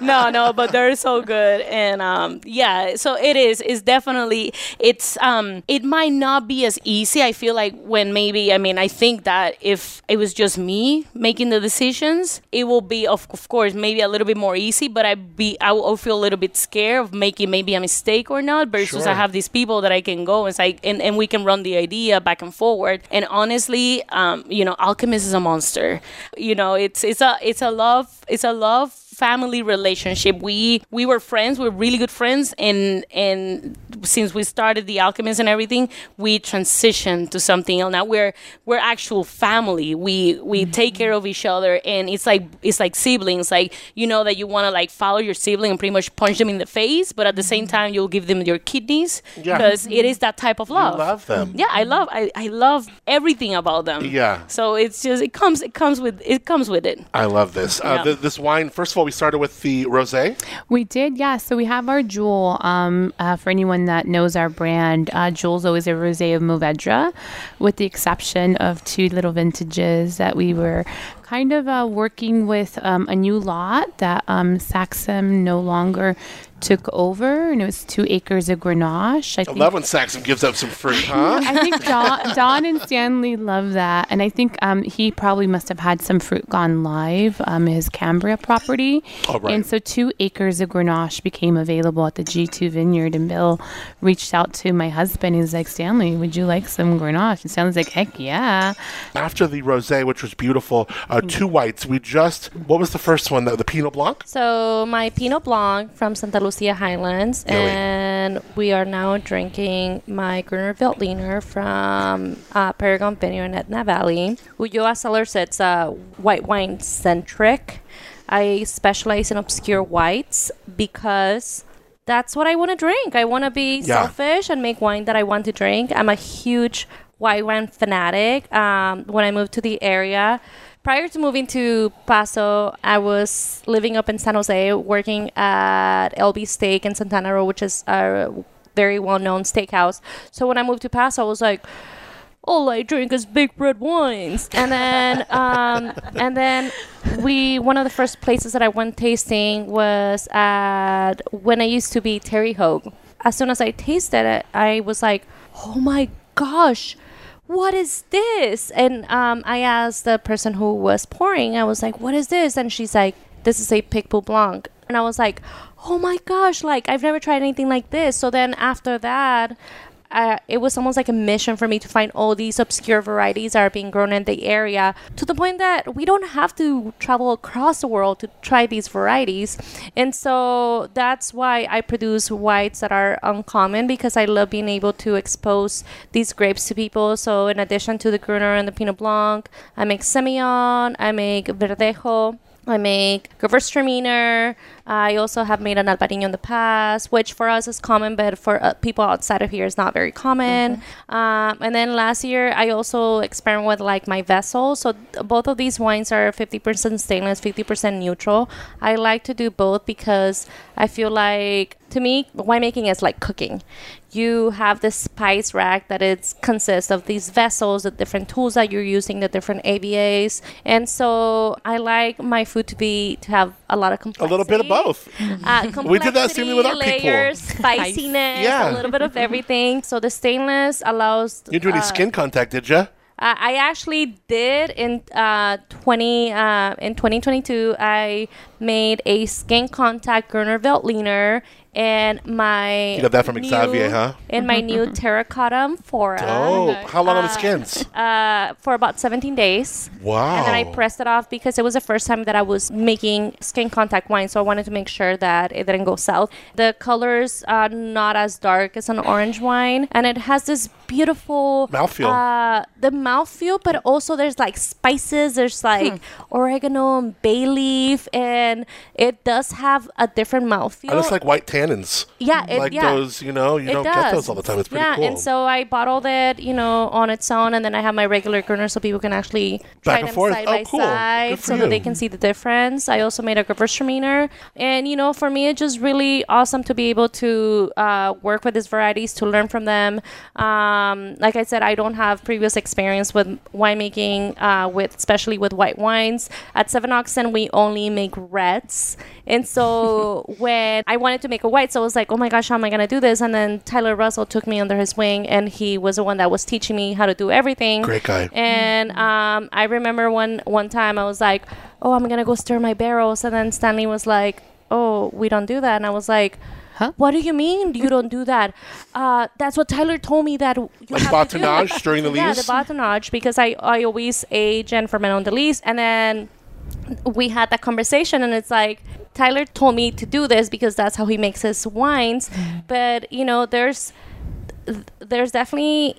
no, no, but they're so good, and um, yeah. So it is. It's definitely. It's um. It might not be as easy. I feel like when maybe. I mean, I think that if it was just me making the decisions, it will be of, of course maybe a little bit more easy. But I be I will feel a little bit scared of making maybe a mistake or not versus Sure. I have these people that I can go and like and, and we can run the idea back and forward. And honestly, um, you know, Alchemist is a monster. You know, it's it's a it's a love it's a love family relationship. We we were friends, we are really good friends and and since we started the Alchemist and everything, we transitioned to something else. Now we're we're actual family. We we take care of each other and it's like it's like siblings. Like you know that you want to like follow your sibling and pretty much punch them in the face, but at the same time you'll give them your kidneys Yeah. because it is that type of love. I love them. Yeah, I love I, I love everything about them. Yeah. So it's just it comes it comes with it comes with it. I love this. Uh, th- this wine, first of all, we started with the rosé. We did, yeah. So we have our Jewel. Um, uh, for anyone that knows our brand, uh, Jewel's always a rosé of Mourvedre, with the exception of two little vintages that we were kind of uh, working with um, a new lot that um, Saxum no longer took over, and it was two acres of Grenache. I I think love when Saxum gives up some fruit, huh? I think Don, Don and Stanley love that, and I think um, he probably must have had some fruit gone live, um, his Cambria property, Oh, right. and so two acres of Grenache became available at the G2 Vineyard. And Bill reached out to my husband. He's like, Stanley, would you like some Grenache? And Stanley's like, Heck yeah! After the rosé, which was beautiful, uh, two whites. We just what was the first one? The, the Pinot Blanc. So my Pinot Blanc from Santa Lucia Highlands, Yeah, and we are now drinking my Gruner Veltliner from uh, Paragon Vineyard in Edna Valley. Ulloa Cellars, it's uh, white wine centric. I specialize in obscure whites because that's what I want to drink. I want to be Yeah. selfish and make wine that I want to drink. I'm a huge white wine fanatic. Um, when I moved to the area, prior to moving to Paso, I was living up in San Jose, working at LB Steak in Santana Row, which is a very well-known steakhouse. So when I moved to Paso, I was like, all I drink is big red wines. And then, um, and then we one of the first places that I went tasting was at when I used to be Terry Hoage. As soon as I tasted it, I was like, oh my gosh. What is this? And um, I asked the person who was pouring, I was like, What is this? And she's like, This is a Picpoul Blanc. And I was like, Oh my gosh, like I've never tried anything like this. So then after that, uh, it was almost like a mission for me to find all these obscure varieties that are being grown in the area to the point that we don't have to travel across the world to try these varieties. And so that's why I produce whites that are uncommon because I love being able to expose these grapes to people. So in addition to the Gruner and the Pinot Blanc, I make Semillon, I make Verdejo. I make Gewürztraminer. I also have made an Albarino in the past, which for us is common, but for uh, people outside of here is not very common. Um, and then last year, I also experimented with like my vessel. So th- both of these wines are 50% stainless, 50% neutral. I like to do both because I feel like to me, winemaking is like cooking. You have this spice rack that it consists of these vessels, the different tools that you're using, the different AVAs, and so I like my food to be to have a lot of A complexity. little bit of both. Uh, We did that same thing with our layers, spiciness, Yeah. a little bit of everything. So the stainless allows. You didn't do any uh, skin contact, did you? uh, I actually did in uh, 20 uh, in 2022. I made a skin contact Gruner Veltliner and my You got that from new- Xavier, huh? And my new terracotta amphora Oh, how long are the skins? uh, for about 17 days. Wow. And then I pressed it off because it was the first time that I was making skin contact wine, so I wanted to make sure that it didn't go south. The colors are not as dark as an orange wine, and it has this beautiful Mouthfeel. Uh, the mouthfeel, but also there's like spices. There's like oregano and bay leaf, and it does have a different mouthfeel. And it's like white tannins. Yeah, it, like yeah. those, you know, you It don't get those all the time. It's pretty yeah, cool. and so I bottled it, you know, on its own, and then I have my regular Gruner so people can actually try Back and them forth? side Oh, by cool. Side, so that they can see the difference. I also made a Gewürztraminer, and you know, for me, it's just really awesome to be able to uh, work with these varieties, to learn from them. Um, like I said, I don't have previous experience with winemaking, uh, with especially with white wines. At Seven Oxen, we only make reds, and so when I wanted to make a white, so I was like, oh my gosh, how am I gonna do this? And then Tyler Russell took me under his wing, and he was the one that was teaching me how to do everything. Great guy. And um, I remember one one time I was like, "Oh, I'm gonna go stir my barrels," and then Stanley was like, "Oh, we don't do that," and I was like, Huh? What do you mean you don't do that? Uh, that's what Tyler told me that you Like have to do." batonnage during the Yeah, the batonnage because I, I always age and ferment on the lees. And then we had that conversation, and it's like Tyler told me to do this because that's how he makes his wines. But you know, there's there's definitely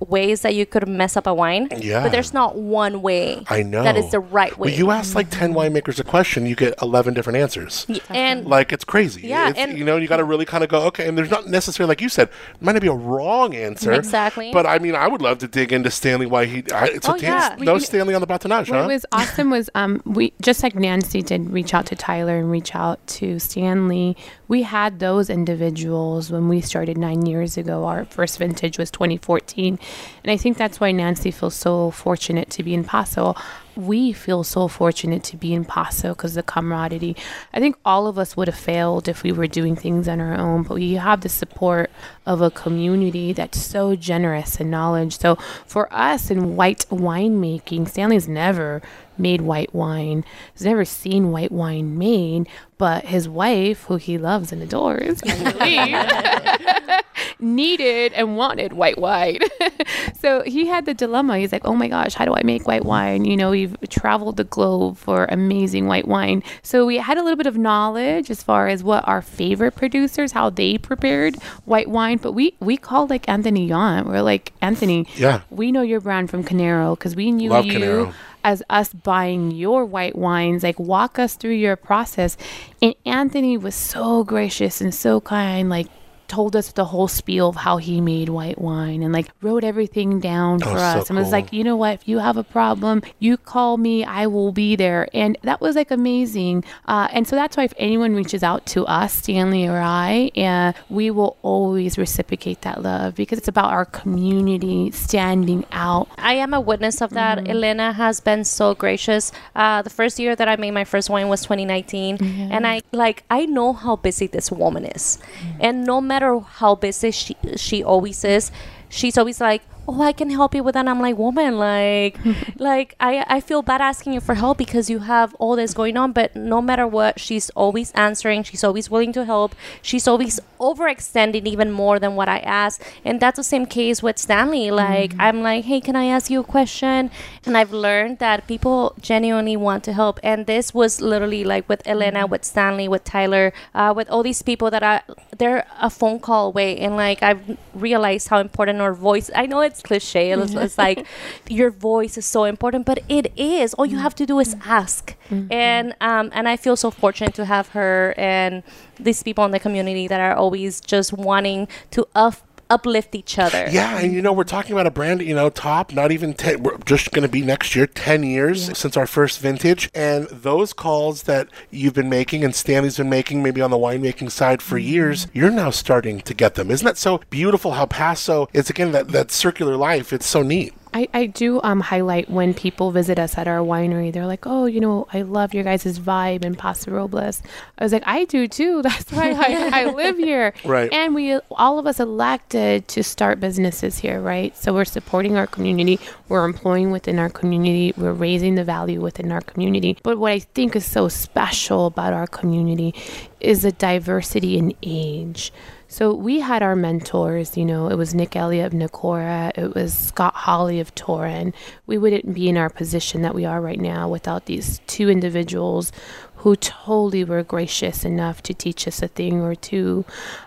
ways that you could mess up a wine. Yeah. But there's not one way. I know. That is the right way. When you ask like 10 winemakers a question, you get 11 different answers. and Like it's crazy. Yeah, It's, and- you know, you got to really kind of go, okay. And there's not necessarily, like you said, might not be a wrong answer. Exactly. But I mean, I would love to dig into Stanley why he. I, so Oh, Dan- yeah. no We- Stanley on the batonnage, What huh? was awesome was um we just like Nancy did reach out to Tyler and reach out to Stanley. We had those individuals when we started nine years ago. Our first vintage was 2014, and I think that's why Nancy feels so fortunate to be in Paso. We feel so fortunate to be in Paso because the camaraderie. I think all of us would have failed if we were doing things on our own, but we have the support of a community that's so generous in knowledge. So for us in white winemaking, Stanley's never made white wine. He's never seen white wine made, but his wife, who he loves and adores, needed and wanted white wine. so he had the dilemma. He's like, oh my gosh, how do I make white wine? You know, we've traveled the globe for amazing white wine. So we had a little bit of knowledge as far as what our favorite producers, how they prepared white wine. But we, we called like Anthony Yount. We're like, Anthony, Yeah. we know your brand from Kinero because we knew Love you Kinero. as us buying your white wines. Like, walk us through your process. And Anthony was so gracious and so kind. Like, told us the whole spiel of how he made white wine and like wrote everything down for so us. And was like you know what? If you have a problem you call me i will be there. And that was like amazing. Uh, and so that's why if anyone reaches out to us stanley or i uh, we will always reciprocate that love because it's about our community standing out. I am a witness of that. Mm-hmm. Elena has been so gracious. Uh, the first year that I made my first wine was 2019, and I like I know how busy this woman is, Mm-hmm. and no matter how busy she she always is, she's always like. Oh, I can help you with that. And I'm like, woman, like, like I, I feel bad asking you for help because you have all this going on. But no matter what, she's always answering. She's always willing to help. She's always overextending even more than what I ask. And that's the same case with Stanley. Like, I'm like, hey, can I ask you a question? And I've learned that people genuinely want to help. And this was literally like with Elena, with Stanley, with Tyler, uh, with all these people that I, they're a phone call away. And like, I've realized how important our voice. I know it's cliche. It's, it's like your voice is so important, but it is. All you have to do is ask. And um, and I feel so fortunate to have her and these people in the community that are always just wanting to up, uplift each other. Yeah, and you know, we're talking about a brand, you know, top, not even 10, we're just going to be next year, 10 years since our first vintage. And those calls that you've been making and Stanley's been making, maybe on the winemaking side for mm-hmm. years, you're now starting to get them. Isn't that so beautiful how Paso it's again, that, that circular life? It's so neat. I, I do um, highlight when people visit us at our winery. They're like, oh, you know, I love your guys' vibe in Paso Robles. I was like, I do too. That's why I, I live here. Right. And we, all of us elected to start businesses here, right? So we're supporting our community. We're employing within our community. We're raising the value within our community. But what I think is so special about our community is the diversity in age. So we had our mentors, you know, it was Nick Elliott of Nicora, it was Scott Hawley of Torrin. We wouldn't be in our position that we are right now without these two individuals who totally were gracious enough to teach us a thing or two.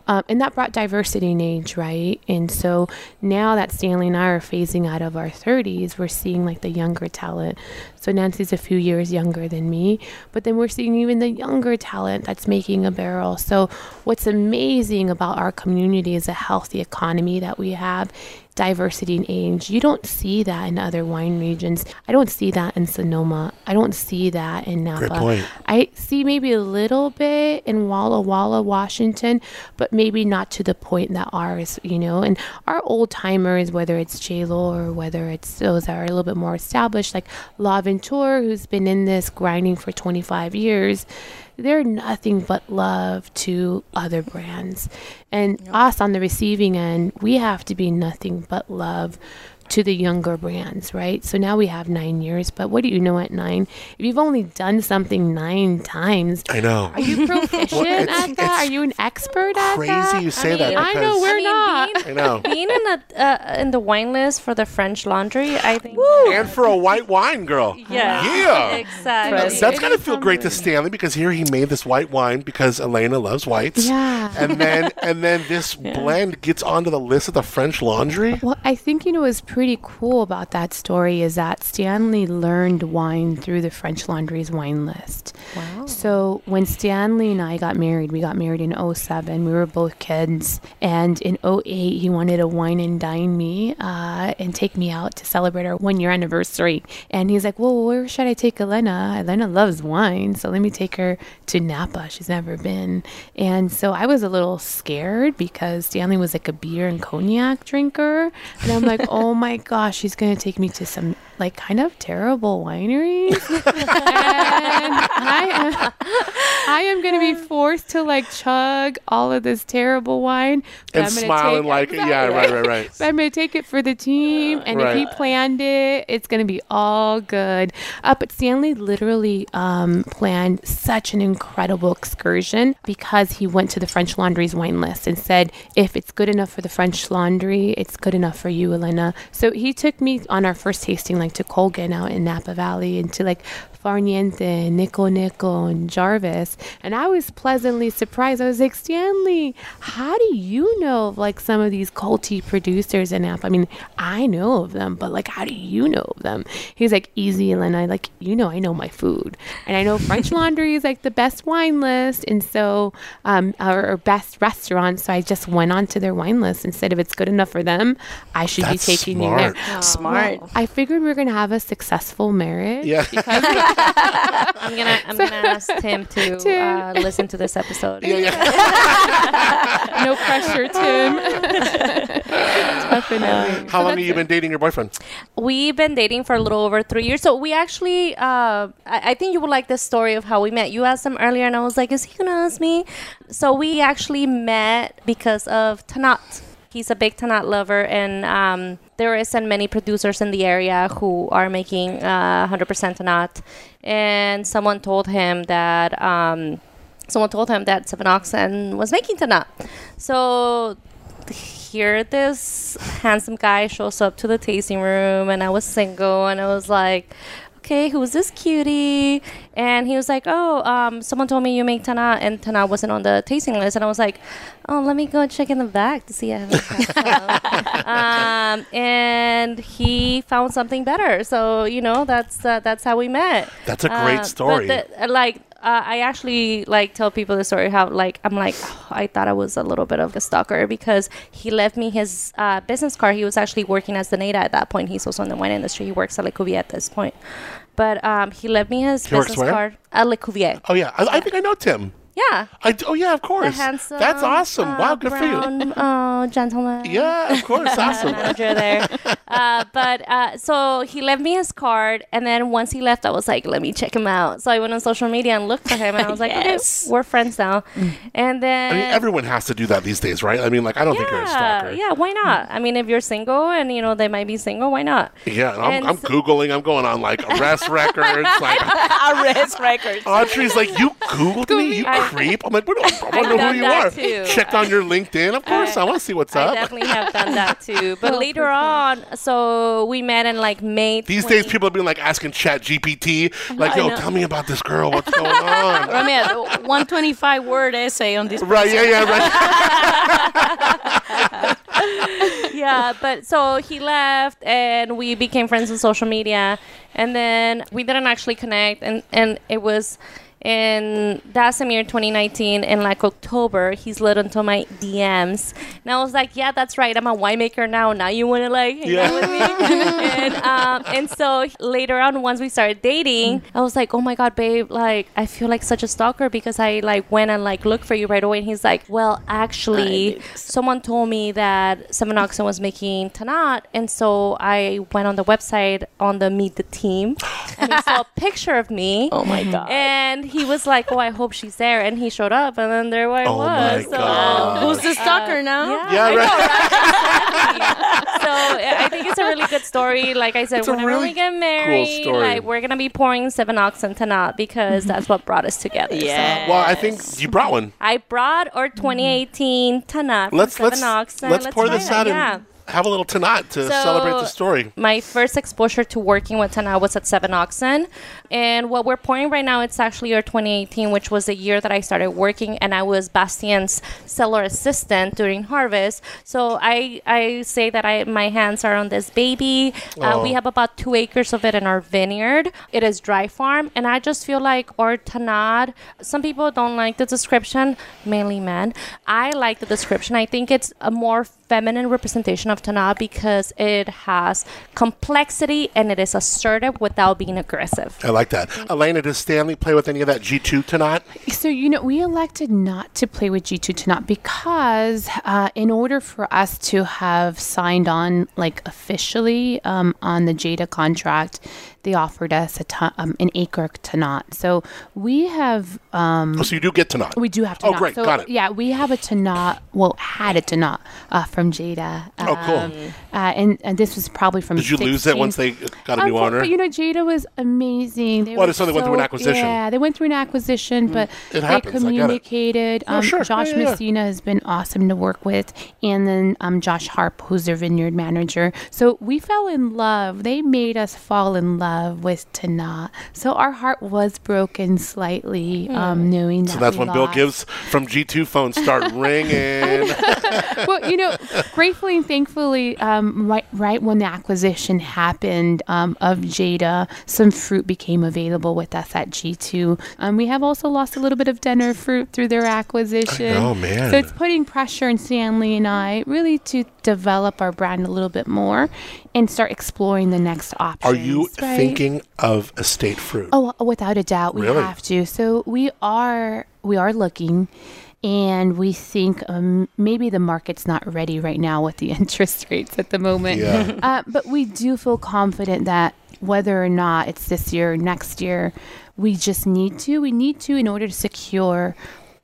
Um, and that brought diversity in age, right? And so now that Stanley and I are phasing out of our 30s, we're seeing like the younger talent. So Nancy's a few years younger than me, but then we're seeing even the younger talent that's making a barrel. So what's amazing about our community is a healthy economy that we have diversity in age. You don't see that in other wine regions. I don't see that in Sonoma. I don't see that in Napa. Great point. I see maybe a little bit in Walla Walla, Washington, but maybe not to the point that ours, you know. And our old timers, whether it's J Lohr or whether it's those that are a little bit more established, like La Ventura, who's been in this grinding for 25 years, they're nothing but love to other brands. And us on the receiving end, we have to be nothing but love to the younger brands, right? So now we have nine years, but what do you know at nine? If you've only done something nine times, I know. are you proficient Well, at that? Are you an expert at Crazy that? Crazy you say I that mean, I know we're I mean, not. being- I know. Being in a uh, in the wine list for the French Laundry, I think. and for a white wine girl. Yeah. Yeah. Exactly. Fresh. That's It gotta feel great to. Stanley because here he made this white wine because Elena loves whites. Yeah. And then and then this blend gets onto the list of the French Laundry. Well, I think you know what's pretty cool about that story is that Stanley learned wine through the French Laundry's wine list. Wow. So when Stanley and I got married, we got married in 07. We were both kids. And in 08, he wanted to wine and dine me uh, and take me out to celebrate our one year anniversary. And he's like, Well, where should I take Elena? Elena loves wine. So let me take her to Napa. She's never been. And so I was a little scared because Stanley was like a beer and cognac drinker. And I'm like, Oh my gosh, he's going to take me to some like kind of terrible wineries. and I am, I am going to be forced to like chug all of this terrible wine. And I'm smiling take- like yeah, right, right, right. but I'm going to take it for the team. And if he planned it, it's going to be all good. Uh, but Stanley literally um, planned such an incredible excursion because he went to the French Laundry's wine list and said, if it's good enough for the French Laundry, it's good enough for you, Elena. So he took me on our first tasting, like to Colgin out in Napa Valley and to like Farniente, Nico Nico, and Jarvis. And I was pleasantly surprised. I was like, Stanley, how do you know of like some of these culty producers in Napa? I mean, I know of them, but like, how do you know of them? He's like, easy, Elena. Like, you know, I know my food. And I know French Laundry is like the best wine list. And so, um, or, or best restaurant. So I just went on to their wine list and said, if it's good enough for them, I should That's be taking smart. you there. Smart. I figured we are going to have a successful marriage. Yeah. I'm gonna I'm gonna ask Tim to Tim. uh, listen to this episode. yeah, yeah. no pressure, Tim. Definitely. How long have you been dating your boyfriend? We've been dating for a little over three years. So we actually, uh, I, I think you would like the story of how we met. You asked him earlier, and I was like, is he gonna ask me? So we actually met because of Tanat. He's a big Tanat lover, and um, there isn't many producers in the area who are making uh, 100% Tanat. And someone told him that. Um, someone told him that Seven Oxen was making Tanat. So here this handsome guy shows up to the tasting room and I was single and I was like, okay, who's this cutie? And he was like, oh, um, someone told me you make Tana and Tana wasn't on the tasting list. And I was like, oh, let me go check in the back to see if I um, and he found something better. So, you know, that's, uh, that's how we met. That's a great Uh, story. The, uh, like, uh, I actually like tell people the story how like I'm like "Oh, I thought I was a little bit of a stalker because he left me his uh, business card. He was actually working as the NADA at that point. He's also in the wine industry. He works at Le Cuvier at this point. But um, he left me his He business card at Le Cuvier. oh yeah, I, I think I know Tim. Yeah. I d- oh yeah, of The course. handsome, That's awesome. uh, wow, good for you. brown, uh, gentleman. Yeah, of course, awesome. manager there. Uh, but uh, so he left me his card, and then once he left, I was like, let me check him out. So I went on social media and looked for him, and I was like, Yes. okay, we're friends now. And then I mean, everyone has to do that these days, right? I mean, like, I don't think you're a stalker. yeah, why not? I mean, if you're single and you know they might be single, why not? Yeah, and I'm, And I'm so- googling. I'm going on like arrest records. Like Arrest records. Audrey's like, you googled me, you I- creep. I'm like, what, I want I've to know who you that are. too. Checked on your LinkedIn, of course. I, want to see what's I up. I definitely have done that too. But oh, later on, so we met in like May. These 20 days, people have been like asking Chat GPT, like, yo, tell me about this girl. What's going on? I mean, a 125 word essay on this. right? Yeah, yeah, right. yeah, but so he left and we became friends on social media and then we didn't actually connect and and it was in that same year 2019 in like October he slid into my DMs and I was like yeah that's right I'm a winemaker now now you want to like hang Yeah. out with me and um and so later on once we started dating I was like oh my god babe like I feel like such a stalker because I like went and like looked for you right away and he's like well actually someone told me that Seven Oxen was making Tanat, and so I went on the website on the Meet the Team, and he saw a picture of me. Oh my god. And he was like, "Oh, I hope she's there." And he showed up, and then there I Oh my was. So, God. Who's the stalker uh, now? Yeah, Yeah, I right. know, right? Exactly. I think it's a really good story. Like I said, It's whenever really we get married, story. like we're gonna be pouring Seven Oxen Tanat because that's what brought us together. So Yeah. Well, I think you brought one. I brought our mm-hmm. 2018 Tanat. Let's let's Seven Ox, and let's pour this that. out Yeah. and have a little tonight to celebrate the story. My first exposure to working with Tana was at Seven Oxen, and what we're pouring right now it's actually year 2018, which was the year that I started working, and I was Bastian's cellar assistant during harvest. So I I say that I my hands are on this baby. Uh, we have about two acres of it in our vineyard. It is dry farm, and I just feel like our Tanat. Some people don't like the description, mainly men. I like the description. I think it's a more feminine representation of Tanat because it has complexity and it is assertive without being aggressive. I like that. Elena, does Stanley play with any of that G2 Tanat? So, you know, we elected not to play with G2 Tanat because uh, in order for us to have signed on, like officially um, on the Jada contract, they offered us a ton, um, an acre Tanat. So we have um, Oh, so you do get Tanat. we do have to. Oh, great. So, Got it. Yeah, we have a Tanat. Well, had a Tanat uh, from Jada. Oh, cool. Um, uh, and and this was probably from. Did you lose it once they got a new Um, owner? But you know, Jada was amazing. They Well, were so they went through an acquisition. Yeah, they went through an acquisition, but It they happens, I get it. communicated. Oh, Um, sure. Josh Yeah, yeah, yeah. Messina has been awesome to work with, and then um, Josh Harp, who's their vineyard manager. So we fell in love. They made us fall in love with Tana. So our heart was broken slightly, um, knowing that. so that's we when Bill lost. gives from G2 phones start ringing. well, you know, gratefully and thankfully, um, right, right when the acquisition happened um, of Jada, some fruit became available with us at G2. Um, we have also lost a little bit of Denner fruit through their acquisition. know, man. So it's putting pressure on Stanley and I really to develop our brand a little bit more and start exploring the next options. Are you right? thinking of estate fruit? Oh, without a doubt, we Really? have to. So we are we are looking, and we think um, maybe the market's not ready right now with the interest rates at the moment. Yeah. Uh, but we do feel confident that whether or not it's this year or next year, we just need to. We need to in order to secure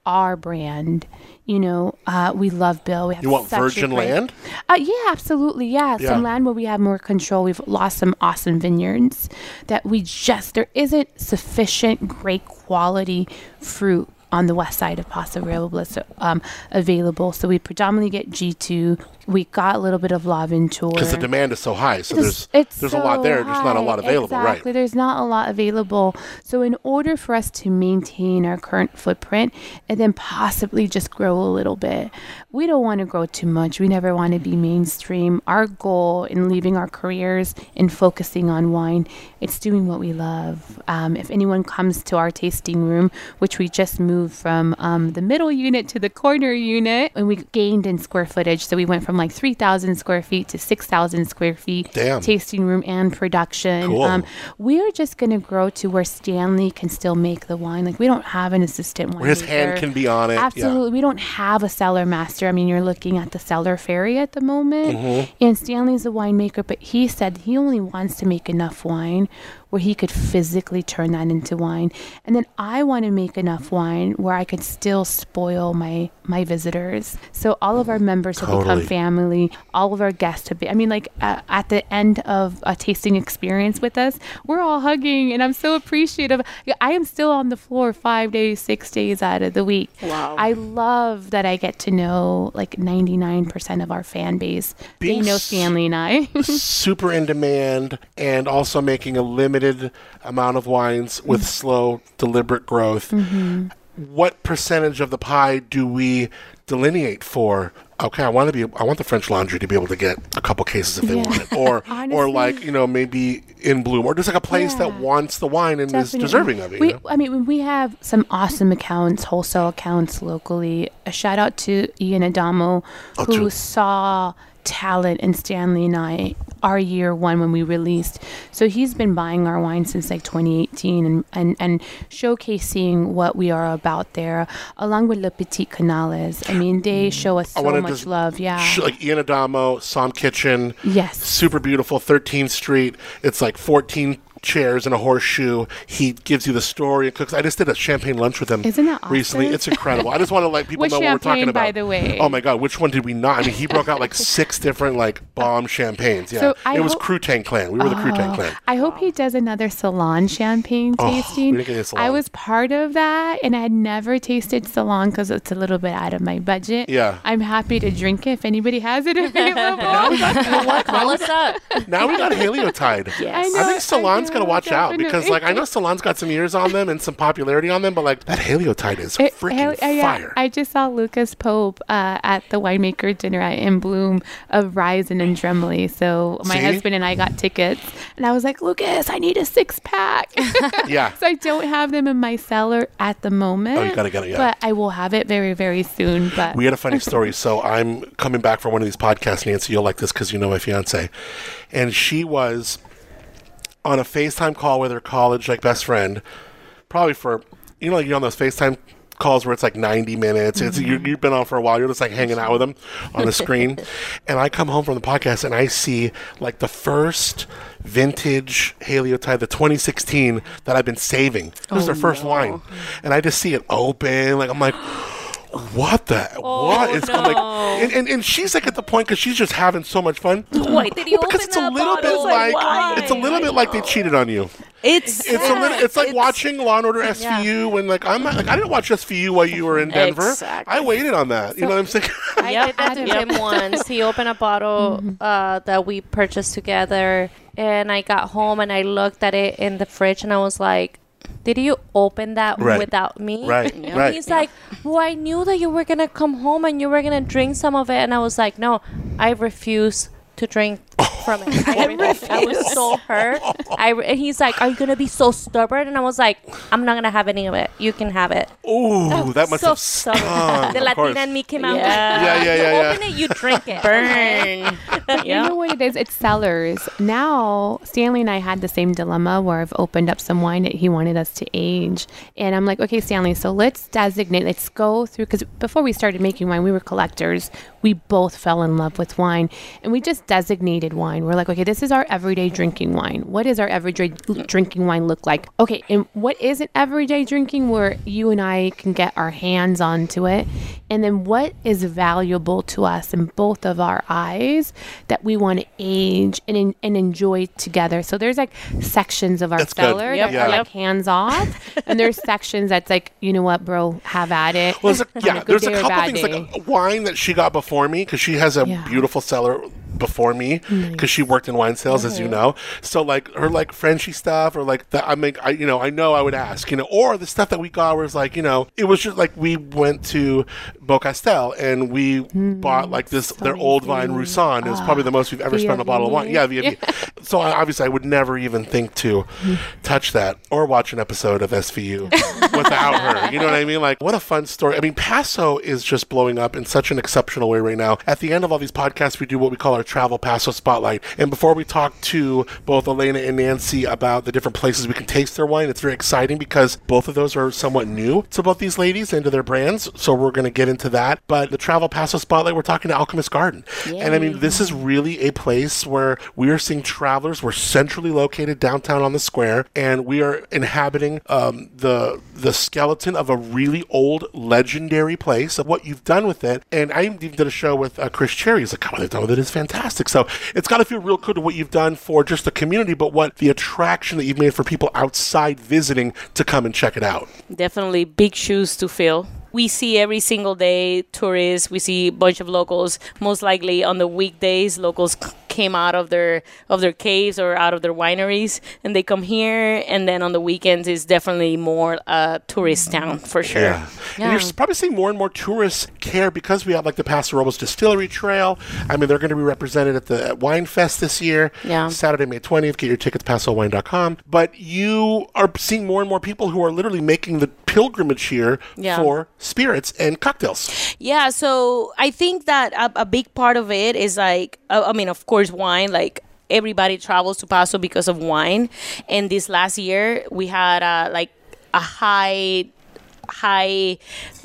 our brand. You know, uh, we love Bill. We have You want virgin land? uh, yeah, absolutely. Yeah. Yeah. Some land where we have more control. We've lost some awesome vineyards that we just, there isn't sufficient great quality fruit on the west side of Paso Robles um, available. So we predominantly get G2. We got a little bit of L'Aventure. Because the demand is so high. So there's It's there's a lot so there. There's not a lot available, exactly. right? Exactly. There's not a lot available. So in order for us to maintain our current footprint and then possibly just grow a little bit, we don't want to grow too much. We never want to be mainstream. Our goal in leaving our careers and focusing on wine, it's doing what we love. Um, if anyone comes to our tasting room, which we just moved from um, the middle unit to the corner unit, and we gained in square footage. So we went from like 3,000 square feet to 6,000 square feet Damn. tasting room and production. Cool. Um, we are just going to grow to where Stanley can still make the wine. Like we don't have an assistant winemaker. Where his hand can be on it. Absolutely. We don't have a cellar master. I mean, you're looking at the cellar fairy at the moment. Mm-hmm. And Stanley's a winemaker, but he said he only wants to make enough wine where he could physically turn that into wine. And then I want to make enough wine where I could still spoil my my visitors. So all of our members have become family. All of our guests have been. I mean, like uh, at the end of a tasting experience with us, we're all hugging, and I'm so appreciative. I am still on the floor five days, six days out of the week. Wow. I love that I get to know like 99% of our fan base. Being they know s- Stanley and I. Super in demand and also making a limited amount of wines with Mm-hmm. slow, deliberate growth. What percentage of the pie do we delineate for? Okay, I want to be. I want the French Laundry to be able to get a couple cases if they Yeah. want it, or or like you know maybe in bloom, or just like a place that wants the wine and is deserving of it. you know? I mean, we have some awesome accounts, wholesale accounts locally. A shout out to Ian Adamo, Oh, who true. saw talent in Stanley and I our year one when we released. So he's been buying our wine since like 2018 and, and, and showcasing what we are about there, along with Les Petites Canailles. I mean, they mm. show us so much love. Yeah. sh- like Ian Adamo, Som Kitchen, yes. super beautiful 13th Street. It's like 14 chairs and a horseshoe. He gives you the story and cooks. I just did a champagne lunch with him Isn't that awesome? recently. It's incredible. I just want to let people What know what we're talking champagne, about. by the way? Oh my god, which one did we not? I mean, he broke out like six different like bomb champagnes. Yeah, So I it was hope- Crutan Clan. We were the Crutan Clan. Oh, I hope he does another salon champagne Oh, we tasting. didn't get a salon. I was part of that, and I had never tasted salon because it's a little bit out of my budget. Yeah. I'm happy to drink it if anybody has it available. Call us up. Now we got Heliotide. I I know, think Salon's I gonna watch out because, like, I know Salon's got some years on them and some popularity on them, but like that Heliotide is freaking uh, yeah, fire. I just saw Lucas Pope uh, at the winemaker dinner at In Bloom of Ryzen and Dremley. So my See? husband and I got tickets, and I was like, Lucas, I need a six pack. yeah. so I don't have them in my cellar at the moment. Oh, you gotta get it, yeah. But I will have it very, very soon. But We had a funny story. So I'm coming back from one of these podcasts, Nancy. You'll like this because you know my fiance, and she was on a FaceTime call with her college like best friend, probably for you know like you're on those FaceTime calls where it's like 90 minutes. It's you, you've been on for a while. You're just like hanging out with them on the screen, and I come home from the podcast and I see like the first vintage Heliotide, the 2016 that I've been saving. It was their oh, first wine, and I just see it open. Like I'm like what the what is going like and, and, and she's like at the point because she's just having so much fun Why did you because open it's a that little bit bottle? like why? it's a little bit like they cheated on you It's it's a little it's like It's- watching law and order svu when like i'm not, like i didn't watch svu while you were in denver Exactly. i waited on that you know what i'm saying I Yep. did that to Yep. him once. He opened a bottle uh, that we purchased together, and I got home and I looked at it in the fridge, and I was like, "Did you open that Right. without me?" Right, And right. he's like, "Well, I knew that you were gonna come home and you were gonna drink some of it," and I was like, "No, I refuse." To drink from it, I, refuse. I was so hurt. I and he's like, "Are you gonna be so stubborn?" And I was like, "I'm not gonna have any of it. You can have it." Oh, that must so have stubborn. stung, The of course. Latina in me came out. Yeah. Yeah, yeah, yeah, yeah. open it, you drink it. burn. You know what it is? It's sellers. Now, Stanley and I had the same dilemma where I've opened up some wine that he wanted us to age. And I'm like, okay, Stanley, so let's designate, let's go through, because before we started making wine, we were collectors. We both fell in love with wine and we just designated wine. We're like, okay, this is our everyday drinking wine. What does our everyday drinking wine look like? Okay, and what isn't everyday drinking where you and I can get our hands onto it? And then what is valuable to us in both of our eyes that we want to age and, en- and enjoy together? So there's like sections of our That's cellar Yep. that are like hands off, and there's sections that's like, you know what, bro, have at it. Well, there's a, yeah, good there's a couple things day. like a wine that she got before me because she has a Yeah. beautiful cellar before me because she worked in wine sales, as you know. So like her like Frenchy stuff or like that. I mean, I you know I know I would ask you know or the stuff that we got was like you know it was just like we went to Beaucastel and we bought like this their old vine Roussanne. It was probably the most we've ever spent on a bottle of wine. Yeah, via So I, obviously I would never even think to touch that or watch an episode of SVU without her. You know what I mean? Like what a fun story. I mean, Paso is just blowing up in such an exceptional way right now. At the end of all these podcasts, we do what we call our travel Paso spotlight. And before we talk to both Elena and Nancy about the different places we can taste their wine, it's very exciting because both of those are somewhat new to both these ladies and to their brands. So we're going to get into that. But the travel Paso spotlight, we're talking to Alchemist Garden. And I mean, this is really a place where we are seeing travelers. We're centrally located downtown on the square, and we are inhabiting um, the the skeleton of a really old, legendary place. Of what you've done with it, and I even did a show with uh, Chris Cherry. He's like, "God, what they've done with it. it is fantastic." So it's got to feel real good to what you've done for just the community, but what the attraction that you've made for people outside visiting to come and check it out. Definitely big shoes to fill. We see every single day tourists. We see a bunch of locals. Most likely on the weekdays, locals came out of their of their caves or out of their wineries, and they come here. And then on the weekends, it's definitely more a tourist town for sure. Yeah. And you're probably seeing more and more tourists care because we have like the Paso Robles Distillery Trail. I mean, they're going to be represented at the at Wine Fest this year. Yeah. Saturday, May 20th. Get your tickets pasowine.com. But you are seeing more and more people who are literally making the pilgrimage here Yeah. for spirits and cocktails. Yeah, so I think that a, a big part of it is like, uh, I mean, of course, wine. Like everybody travels to Paso because of wine, and this last year we had uh, like a high high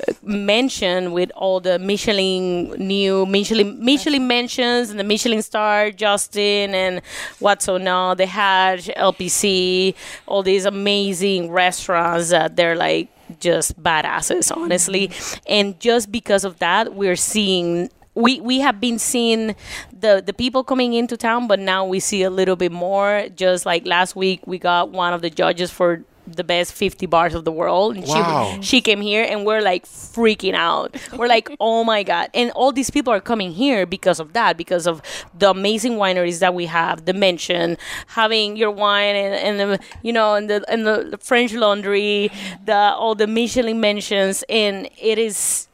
uh, mention with all the Michelin new Michelin Michelin mentions and the Michelin star Justin and what's so now they had LPC all these amazing restaurants that they're like just badasses honestly. And just because of that we're seeing we we have been seeing the the people coming into town but now we see a little bit more. Just like last week we got one of the judges for the best 50 bars of the world and Wow. she she came here and we're like freaking out we're like oh my god and all these people are coming here because of that because of the amazing wineries that we have the mention having your wine and, and the you know and the and the, french laundry the all the michelin mentions and it is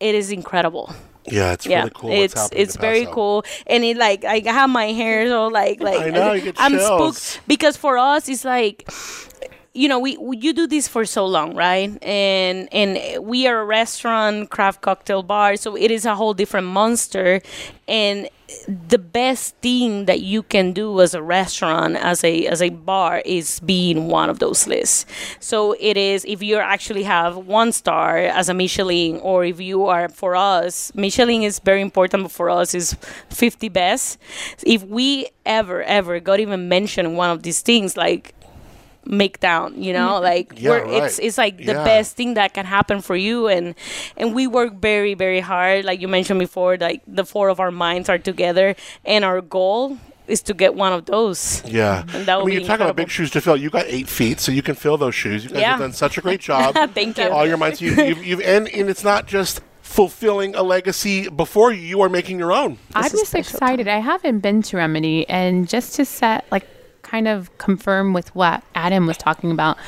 it is incredible Yeah, it's yeah really cool. what's it's happening it's very cool and it like i have my hair so like like I know, you get i'm chills. spooked because for us it's like you know we, you do this for so long right? And and we are a restaurant craft cocktail bar so it is a whole different monster. And the best thing that you can do as a restaurant as a as a bar is being one of those lists. So it is if you actually have one star as a michelin or if you are for us michelin is very important for us is 50 best. If we ever ever got even mentioned one of these things like make down you know like Yeah, we're, right. it's it's like the Yeah. best thing that can happen for you and and we work very very hard like you mentioned before like the four of our minds are together and our goal is to get one of those Yeah. And that I mean, you're talking about big shoes to fill. You got eight feet, so you can fill those shoes. You guys Yeah. have done such a great job. Thank you. All your minds. You, you've, you've and, and it's not just fulfilling a legacy before you. You are making your own. I'm just special excited. I haven't been to Remedy, and just to set like kind of confirm with what Adam was talking about.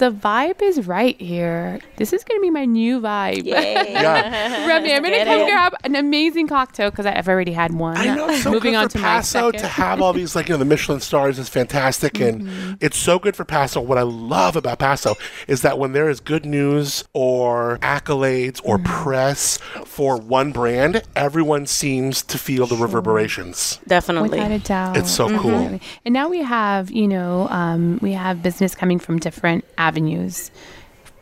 The vibe is right here. This is going to be my new vibe. Yeah. Remy, I'm going to Get come it. grab an amazing cocktail because I've already had one. I know it's so Moving good on for to my Paso second. to have all these like you know the Michelin stars is fantastic Mm-hmm. and it's so good for Paso. What I love about Paso is that when there is good news or accolades or Mm-hmm. press for one brand, everyone seems to feel the reverberations. definitely Without a doubt. It's so cool. And now we have, you know, um, we have business coming from different avenues avenues.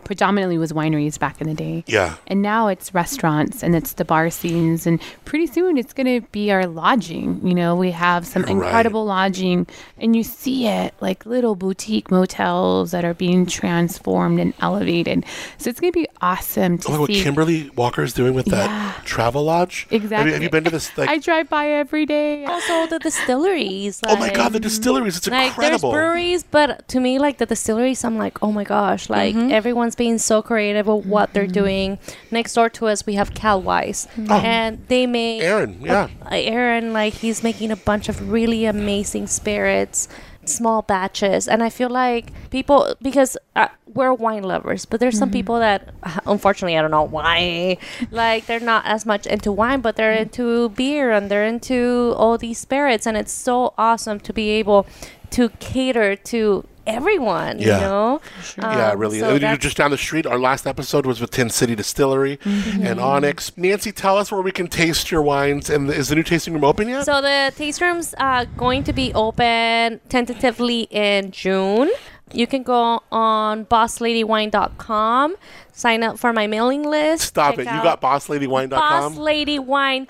Predominantly was wineries back in the day. Yeah. And now it's restaurants and it's the bar scenes. And pretty soon it's going to be our lodging. You know, we have some You're right. incredible lodging and you see it like little boutique motels that are being transformed and elevated. So it's going to be awesome to Oh, what. Kimberly Walker is doing with that Yeah. travel lodge. Have you, Exactly. have you been to this? Like, I drive by every day. Also, the distilleries. oh my God, the distilleries! It's Like incredible. there's breweries, but to me, like the distilleries, I'm like, oh my gosh, like mm-hmm. everyone's being so creative with what they're doing. Next door to us, we have Calwise, and they make Aaron, yeah. uh, Aaron, like he's making a bunch of really amazing spirits, small batches, and I feel like people because uh, we're wine lovers, but there's some people that, unfortunately, I don't know why, like they're not as much into wine, but they're into beer and they're into all these spirits, and it's so awesome to be able to cater to everyone. Yeah. You know, yeah, Um, really. so you're that's- just down the street. Our last episode was with Tin City Distillery Mm-hmm. and Onyx. Nancy, tell us where we can taste your wines. And is the new tasting room open yet? So the taste room's uh, going to be open tentatively in June. You can go on bossladywine.com, sign up for my mailing list. Stop it. You out got bossladywine.com? bossladywine.com.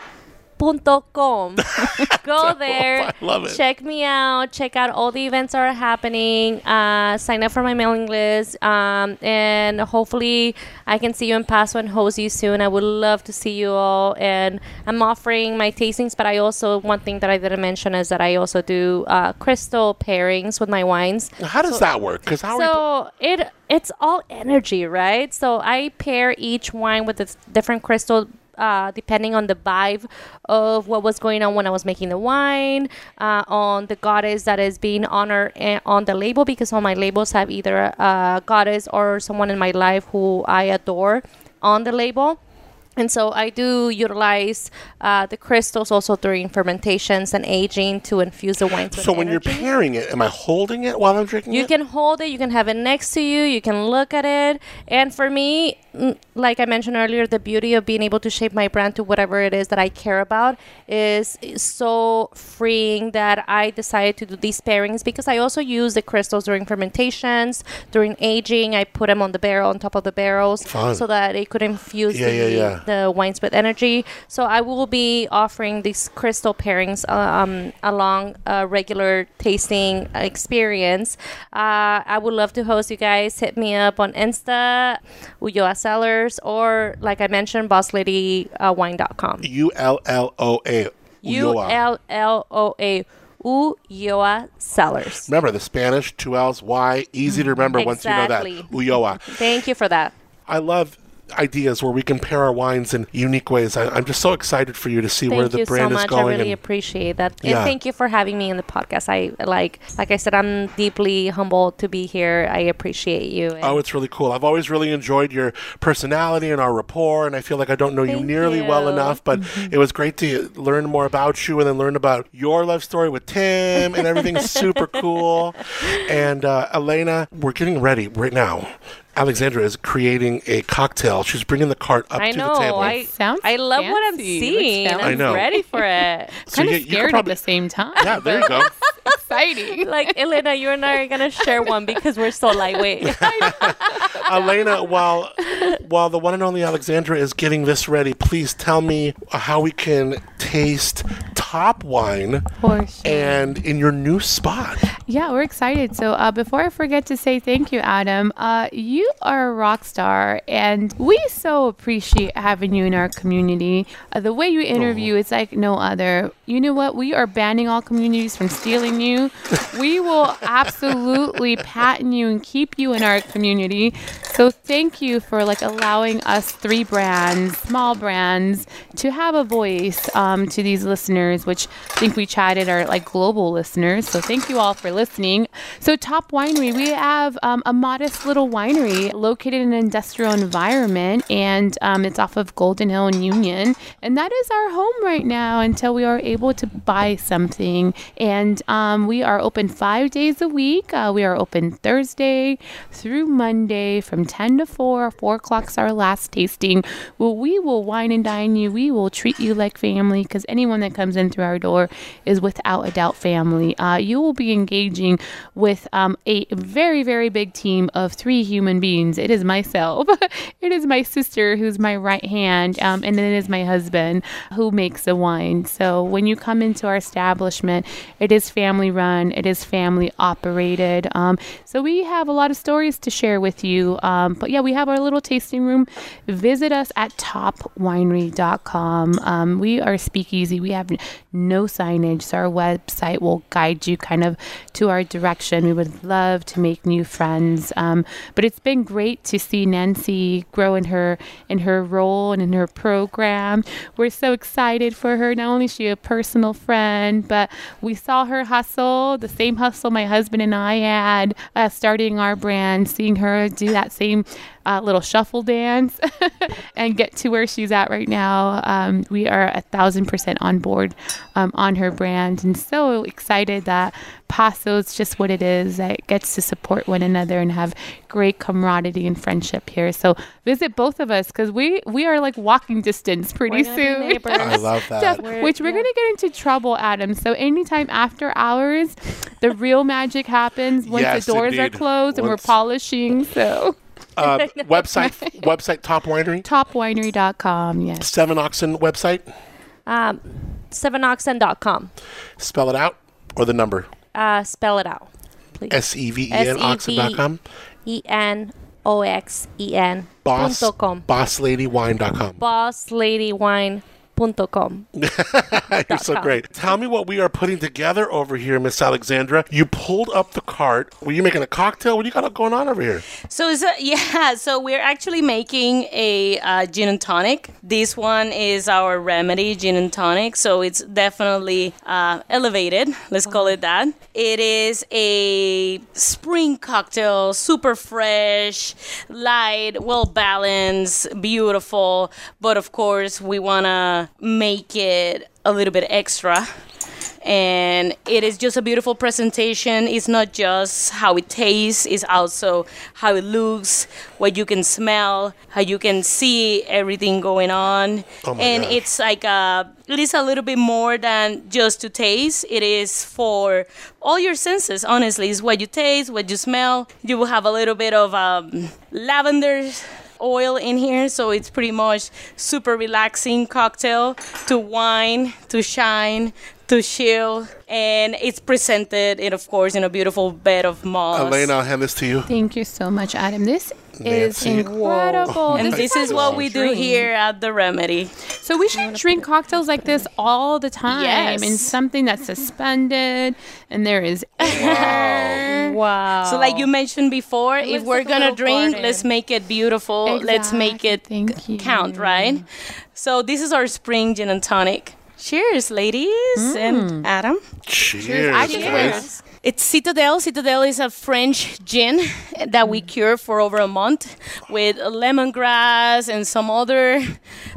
go there. I love it. Check me out. Check out all the events that are happening. Uh, sign up for my mailing list. Um, and hopefully I can see you in Paso and host you soon. I would love to see you all. And I'm offering my tastings, but I also, one thing that I didn't mention is that I also do uh, crystal pairings with my wines. How does that work? Because how So it it's all energy, right? So I pair each wine with a different crystal. Uh, depending on the vibe of what was going on when I was making the wine, uh, on the goddess that is being honored eh, on the label, because all my labels have either a goddess or someone in my life who I adore on the label. And so I do utilize uh, the crystals also during fermentations and aging to infuse the wine. so when you're pairing it, am I holding it while I'm drinking You it? can hold it, you can have it next to you, you can look at it. And for me, like I mentioned earlier, the beauty of being able to shape my brand to whatever it is that I care about is, is so freeing that I decided to do these pairings because I also use the crystals during fermentations, during aging. I put them on the barrel, on top of the barrels, Fun. so that it could infuse Yeah, the, yeah, yeah. the wines with energy. So I will be offering these crystal pairings uh, um, along a regular tasting experience. Uh, I would love to host you guys. Hit me up on Insta, Ulloa Cellars, or like I mentioned, bossladywine.com. Uh, U L L O A. U Ulloa. L L O A. Cellars. Remember the Spanish, two L's, Y, easy to remember once you know that. Exactly. Ulloa. Thank you for that. I love ideas where we can pair our wines in unique ways. I, I'm just so excited for you to see where Thank the you so is much. I really appreciate that. Yeah. And thank you for having me in the podcast. I like like I said, I'm deeply humbled to be here. I appreciate you. And Oh, it's really cool. I've always really enjoyed your personality and our rapport, and I feel like I don't know you nearly well enough, but it was great to learn more about you and then learn about your love story with Tim and everything's super cool. And uh, Elena, we're getting ready right now. Alexandra is creating a cocktail. She's bringing the cart up I to know. the table. I Sounds I love what I'm seeing. Looks I I'm know. ready for it. So kind you- of you could scared probably- at the same time. yeah, there you go. Exciting. like Elena, you and I are gonna share one because we're so lightweight. Elena, while while the one and only Alexandra is getting this ready, please tell me how we can taste top wine sure. and in your new spot. Yeah, we're excited. So uh, before I forget to say thank you, Adam, uh, you are a rock star, and we so appreciate having you in our community. Uh, the way you interview, it's like no other. You know what? We are banning all communities from stealing you. we will absolutely patent you and keep you in our community. So thank you for like allowing us three brands, small brands, to have a voice um, to these listeners, which I think we chatted are like global listeners. So thank you all for listening. So Top Winery, we have um, a modest little winery located in an industrial environment, and um, it's off of Golden Hill and Union, and that is our home right now until we are able to buy something. And um, we are open five days a week. Uh, we are open Thursday through Monday from 10 to 4. 4 o'clock's our last tasting. Well, we will wine and dine you. We will treat you like family because anyone that comes in through our door is without a doubt family. Uh, you will be engaging with um, a very, very big team of three human beings. It is myself, it is my sister, who's my right hand, um, and then it is my husband who makes the wine. So when you come into our establishment, it is family run, it is family operated. Um, so we have a lot of stories to share with you. Um, but yeah, we have our little tasting room. Visit us at topwinery.com. Um, we are speakeasy. We have no signage, so our website will guide you kind of to our direction. We would love to make new friends. Um, but it's been great to see Nancy grow in her in her role and in her program. We're so excited for her. Not only is she a personal friend, but we saw her hustle, the same hustle my husband and I had uh, starting our brand, seeing her do that same uh, little shuffle dance and get to where she's at right now. Um, we are a thousand percent on board um, on her brand and so excited that Paso is just what it is that gets to support one another and have great camaraderie and friendship here. So visit both of us because we we are like walking distance pretty We're gonna be soon. neighbors. I love that. Def- We're- which we're yeah. gonna get into trouble, Adam. So anytime after hours, the real magic happens once Yes, the doors indeed. are closed and we're polishing. So Uh, website, website, Top Winery, topwinery.com. Yes. Seven Oxen website. Um, sevenoxen.com. Spell it out or the number. Uh, spell it out, please. S E V E N Oxen.com. E N O X E N Boss, punto com. bossladywine.com. You're so great. Tell me what we are putting together over here, Miss Alexandra. You pulled up the cart. Were you making a cocktail? What do you got going on over here? So a, yeah, so we're actually making a uh, gin and tonic. This one is our remedy gin and tonic, so it's definitely uh, elevated. Let's call it that. It is a spring cocktail, super fresh, light, well balanced, beautiful. But of course, we wanna make it a little bit extra and it is just a beautiful presentation. It's not just how it tastes; it's also how it looks, what you can smell, how you can see everything going on, Oh and it's like a it is a little bit more than just to taste. It is for all your senses. Honestly, it's what you taste, what you smell. You will have a little bit of um, lavender oil in here, so it's pretty much super relaxing cocktail to wine, to shine, to chill, and it's presented, in, of course, in a beautiful bed of moss. Elena, I'll hand this to you. Thank you so much, Adam. This is Nancy. incredible. And this is what we do here at the Remedy. So we should drink cocktails like this all the time Yes. in something that's suspended and there is air. Wow. So, like you mentioned before, if we're gonna drink, garden. let's make it beautiful. Let's make it Thank you. count, right? So, this is our spring gin and tonic. Cheers, ladies Mm. and Adam. Cheers, I guys. cheers. It's Citadelle. Citadelle is a French gin that we cure for over a month with lemongrass and some other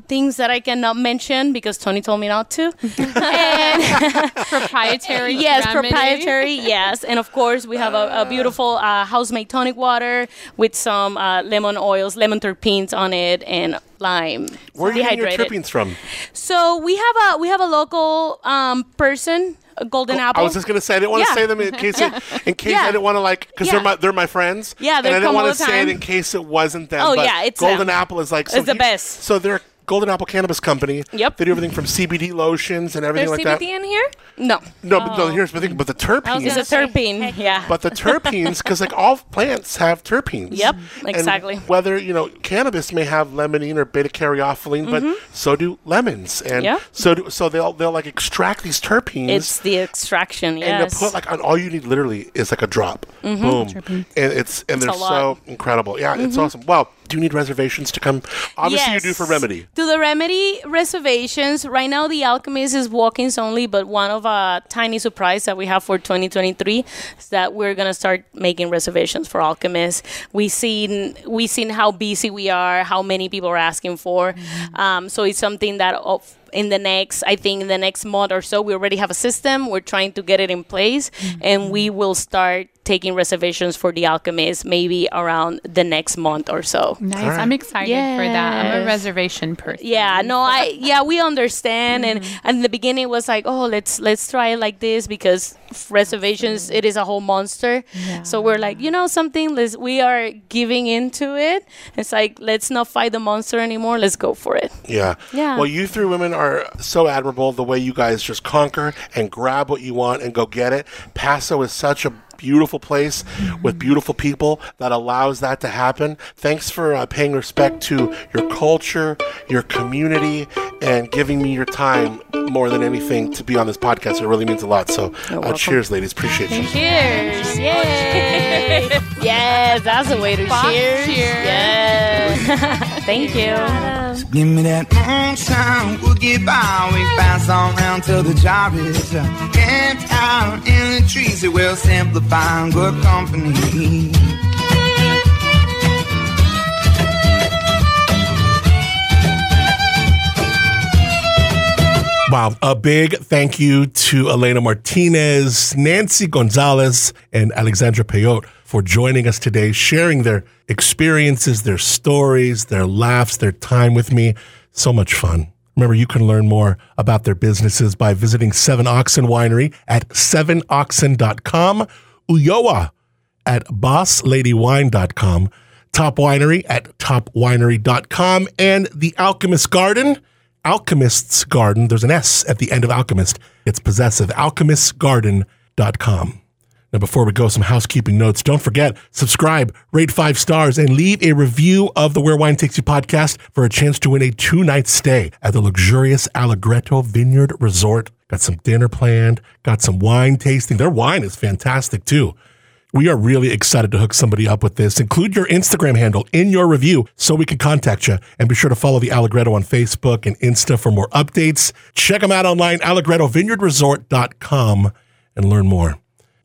things that I cannot mention because Tony told me not to. and proprietary. yes, remedy. proprietary. Yes, and of course we have a, a beautiful uh, house-made tonic water with some uh, lemon oils, lemon terpenes on it, and lime. Where are you getting your dehydrated. terpenes from? So we have a we have a local um, person, a Golden oh, Apple. I was just gonna say I didn't want to Yeah. say them in case it, in case Yeah. I didn't want to like because they're Yeah. my they're my friends. Yeah, and they I didn't want to say it in case it wasn't them. Oh, but yeah, it's Golden them. Apple is like so It's the best. So they're Golden Apple Cannabis Company. Yep. They do everything from CBD lotions and everything There's like CBD that. in here? no, No, but no, here's the thing. But the terpenes. it's a terpene. Yeah. But the terpenes, because like all plants have terpenes. Yep, And exactly. whether you know cannabis may have limonene or beta caryophyllene, but so do lemons, and Mm-hmm. Yeah. so do so they'll they'll like extract these terpenes. it's the extraction. Yes. and to put like on all you need literally is like a drop, boom, and it's and they're a lot. Mm-hmm. so incredible. Yeah, it's awesome. Well, do you need reservations to come? Obviously, you do for Remedy. To the Remedy reservations, right now the Alchemist is walk-ins only, but one of a tiny surprise that we have for 2023 is that we're gonna start making reservations for Alchemist. We seen we seen how busy we are, how many people are asking for, um, so it's something that. Of, in the next, I think in the next month or so, we already have a system. We're trying to get it in place, and we will start taking reservations for the Alchemist maybe around the next month or so. Nice. I'm excited for that. I'm a reservation person. Yeah, no, I yeah, we understand, and mm-hmm. and the beginning was like, oh, let's let's try it like this because f- reservations it is a whole monster. Yeah. So we're like, you know, something. Let's we are giving into it. It's like let's not fight the monster anymore. Let's go for it. Yeah. Yeah. Well, you three women are so admirable the way you guys just conquer and grab what you want and go get it. Paso is such a beautiful place with beautiful people that allows that to happen. Thanks for uh, paying respect to your culture, your community, and giving me your time more than anything to be on this podcast. It really means a lot. So, uh, cheers, ladies. Appreciate you. Cheers! Yay! yes, that's a way to cheers. cheers. Yes. Thank you. Give me that moonshine, we'll get by. We pass on round till the job is uh, camped out in the trees. It will simplify good company. Wow. A big thank you to Elena Martinez, Nancy Gonzales, and Alexandra Pellot for joining us today, sharing their experiences, their stories, their laughs, their time with me. So much fun. Remember, you can learn more about their businesses by visiting Seven Oxen Winery at sevenoxen.com, Ulloa at bossladywine.com, Top Winery at topwinery.com, and The Alchemist Garden, Alchemist's Garden. There's an S at the end of Alchemist. It's possessive, alchemistsgarden.com. Now, before we go, some housekeeping notes. Don't forget, subscribe, rate five stars, and leave a review of the Where Wine Takes You podcast for a chance to win a two night stay at the luxurious Allegretto Vineyard Resort. Got some dinner planned, got some wine tasting. Their wine is fantastic too. We are really excited to hook somebody up with this. Include your Instagram handle in your review so we can contact you. And be sure to follow the Allegretto on Facebook and Insta for more updates. Check them out online, allegrettovineyardresort.com, and learn more.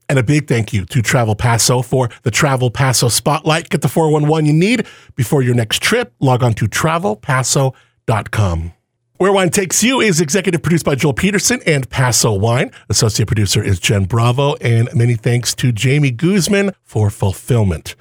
And a big thank you to Travel Paso for the Travel Paso Spotlight. Get the 411 you need before your next trip. Log on to travelpaso.com. Where Wine Takes You is executive produced by Joel Peterson and Paso Wine. Associate producer is Jen Bravo. And many thanks to Jamie Guzman for fulfillment.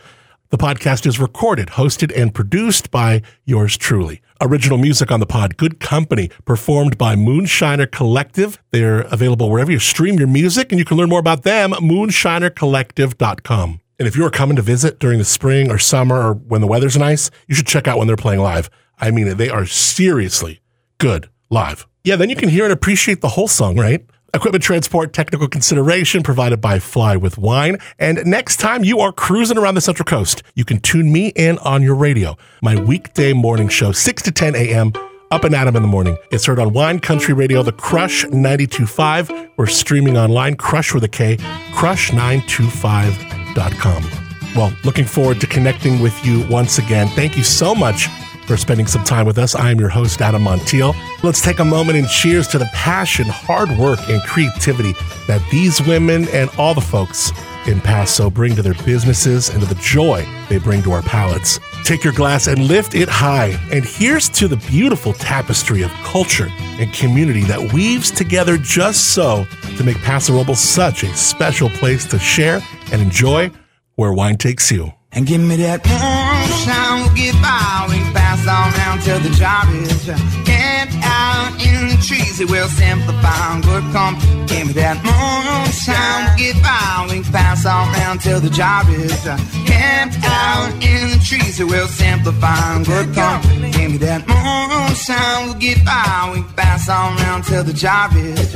The podcast is recorded, hosted, and produced by yours truly. Original music on the pod, Good Company, performed by Moonshiner Collective. They're available wherever you stream your music, and you can learn more about them, moonshinercollective.com. And if you're coming to visit during the spring or summer or when the weather's nice, you should check out when they're playing live. I mean they are seriously good live. Yeah, then you can hear and appreciate the whole song, right? Equipment transport, technical consideration provided by Fly with Wine. And next time you are cruising around the Central Coast, you can tune me in on your radio. My weekday morning show, 6 to 10 a.m. Up and Adam in the morning. It's heard on Wine Country Radio, the Crush 92.5. We're streaming online, Crush with a K, crush925.com. Well, looking forward to connecting with you once again. Thank you so much for spending some time with us. I am your host, Adam Montiel. Let's take a moment and cheers to the passion, hard work, and creativity that these women and all the folks in Paso bring to their businesses and to the joy they bring to our palates. Take your glass and lift it high. And here's to the beautiful tapestry of culture and community that weaves together just so to make Paso Robles such a special place to share and enjoy where wine takes you. And give me that get by. Can on down till the job is camped out in the trees. It will simplify on good company. Give me that moonshine, we'll get by. We pass on down till the job is camped out in the trees. It will simplify on good company. Give me that moonshine, we'll get by. We pass on down till the job is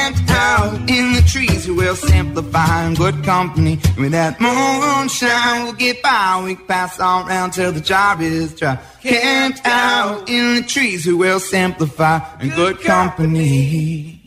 camped out in the trees. It will simplify in good company. Me that moonshine, we'll get by. We pass on round till the job is dry. Camped out in the trees, who will simplify in good company.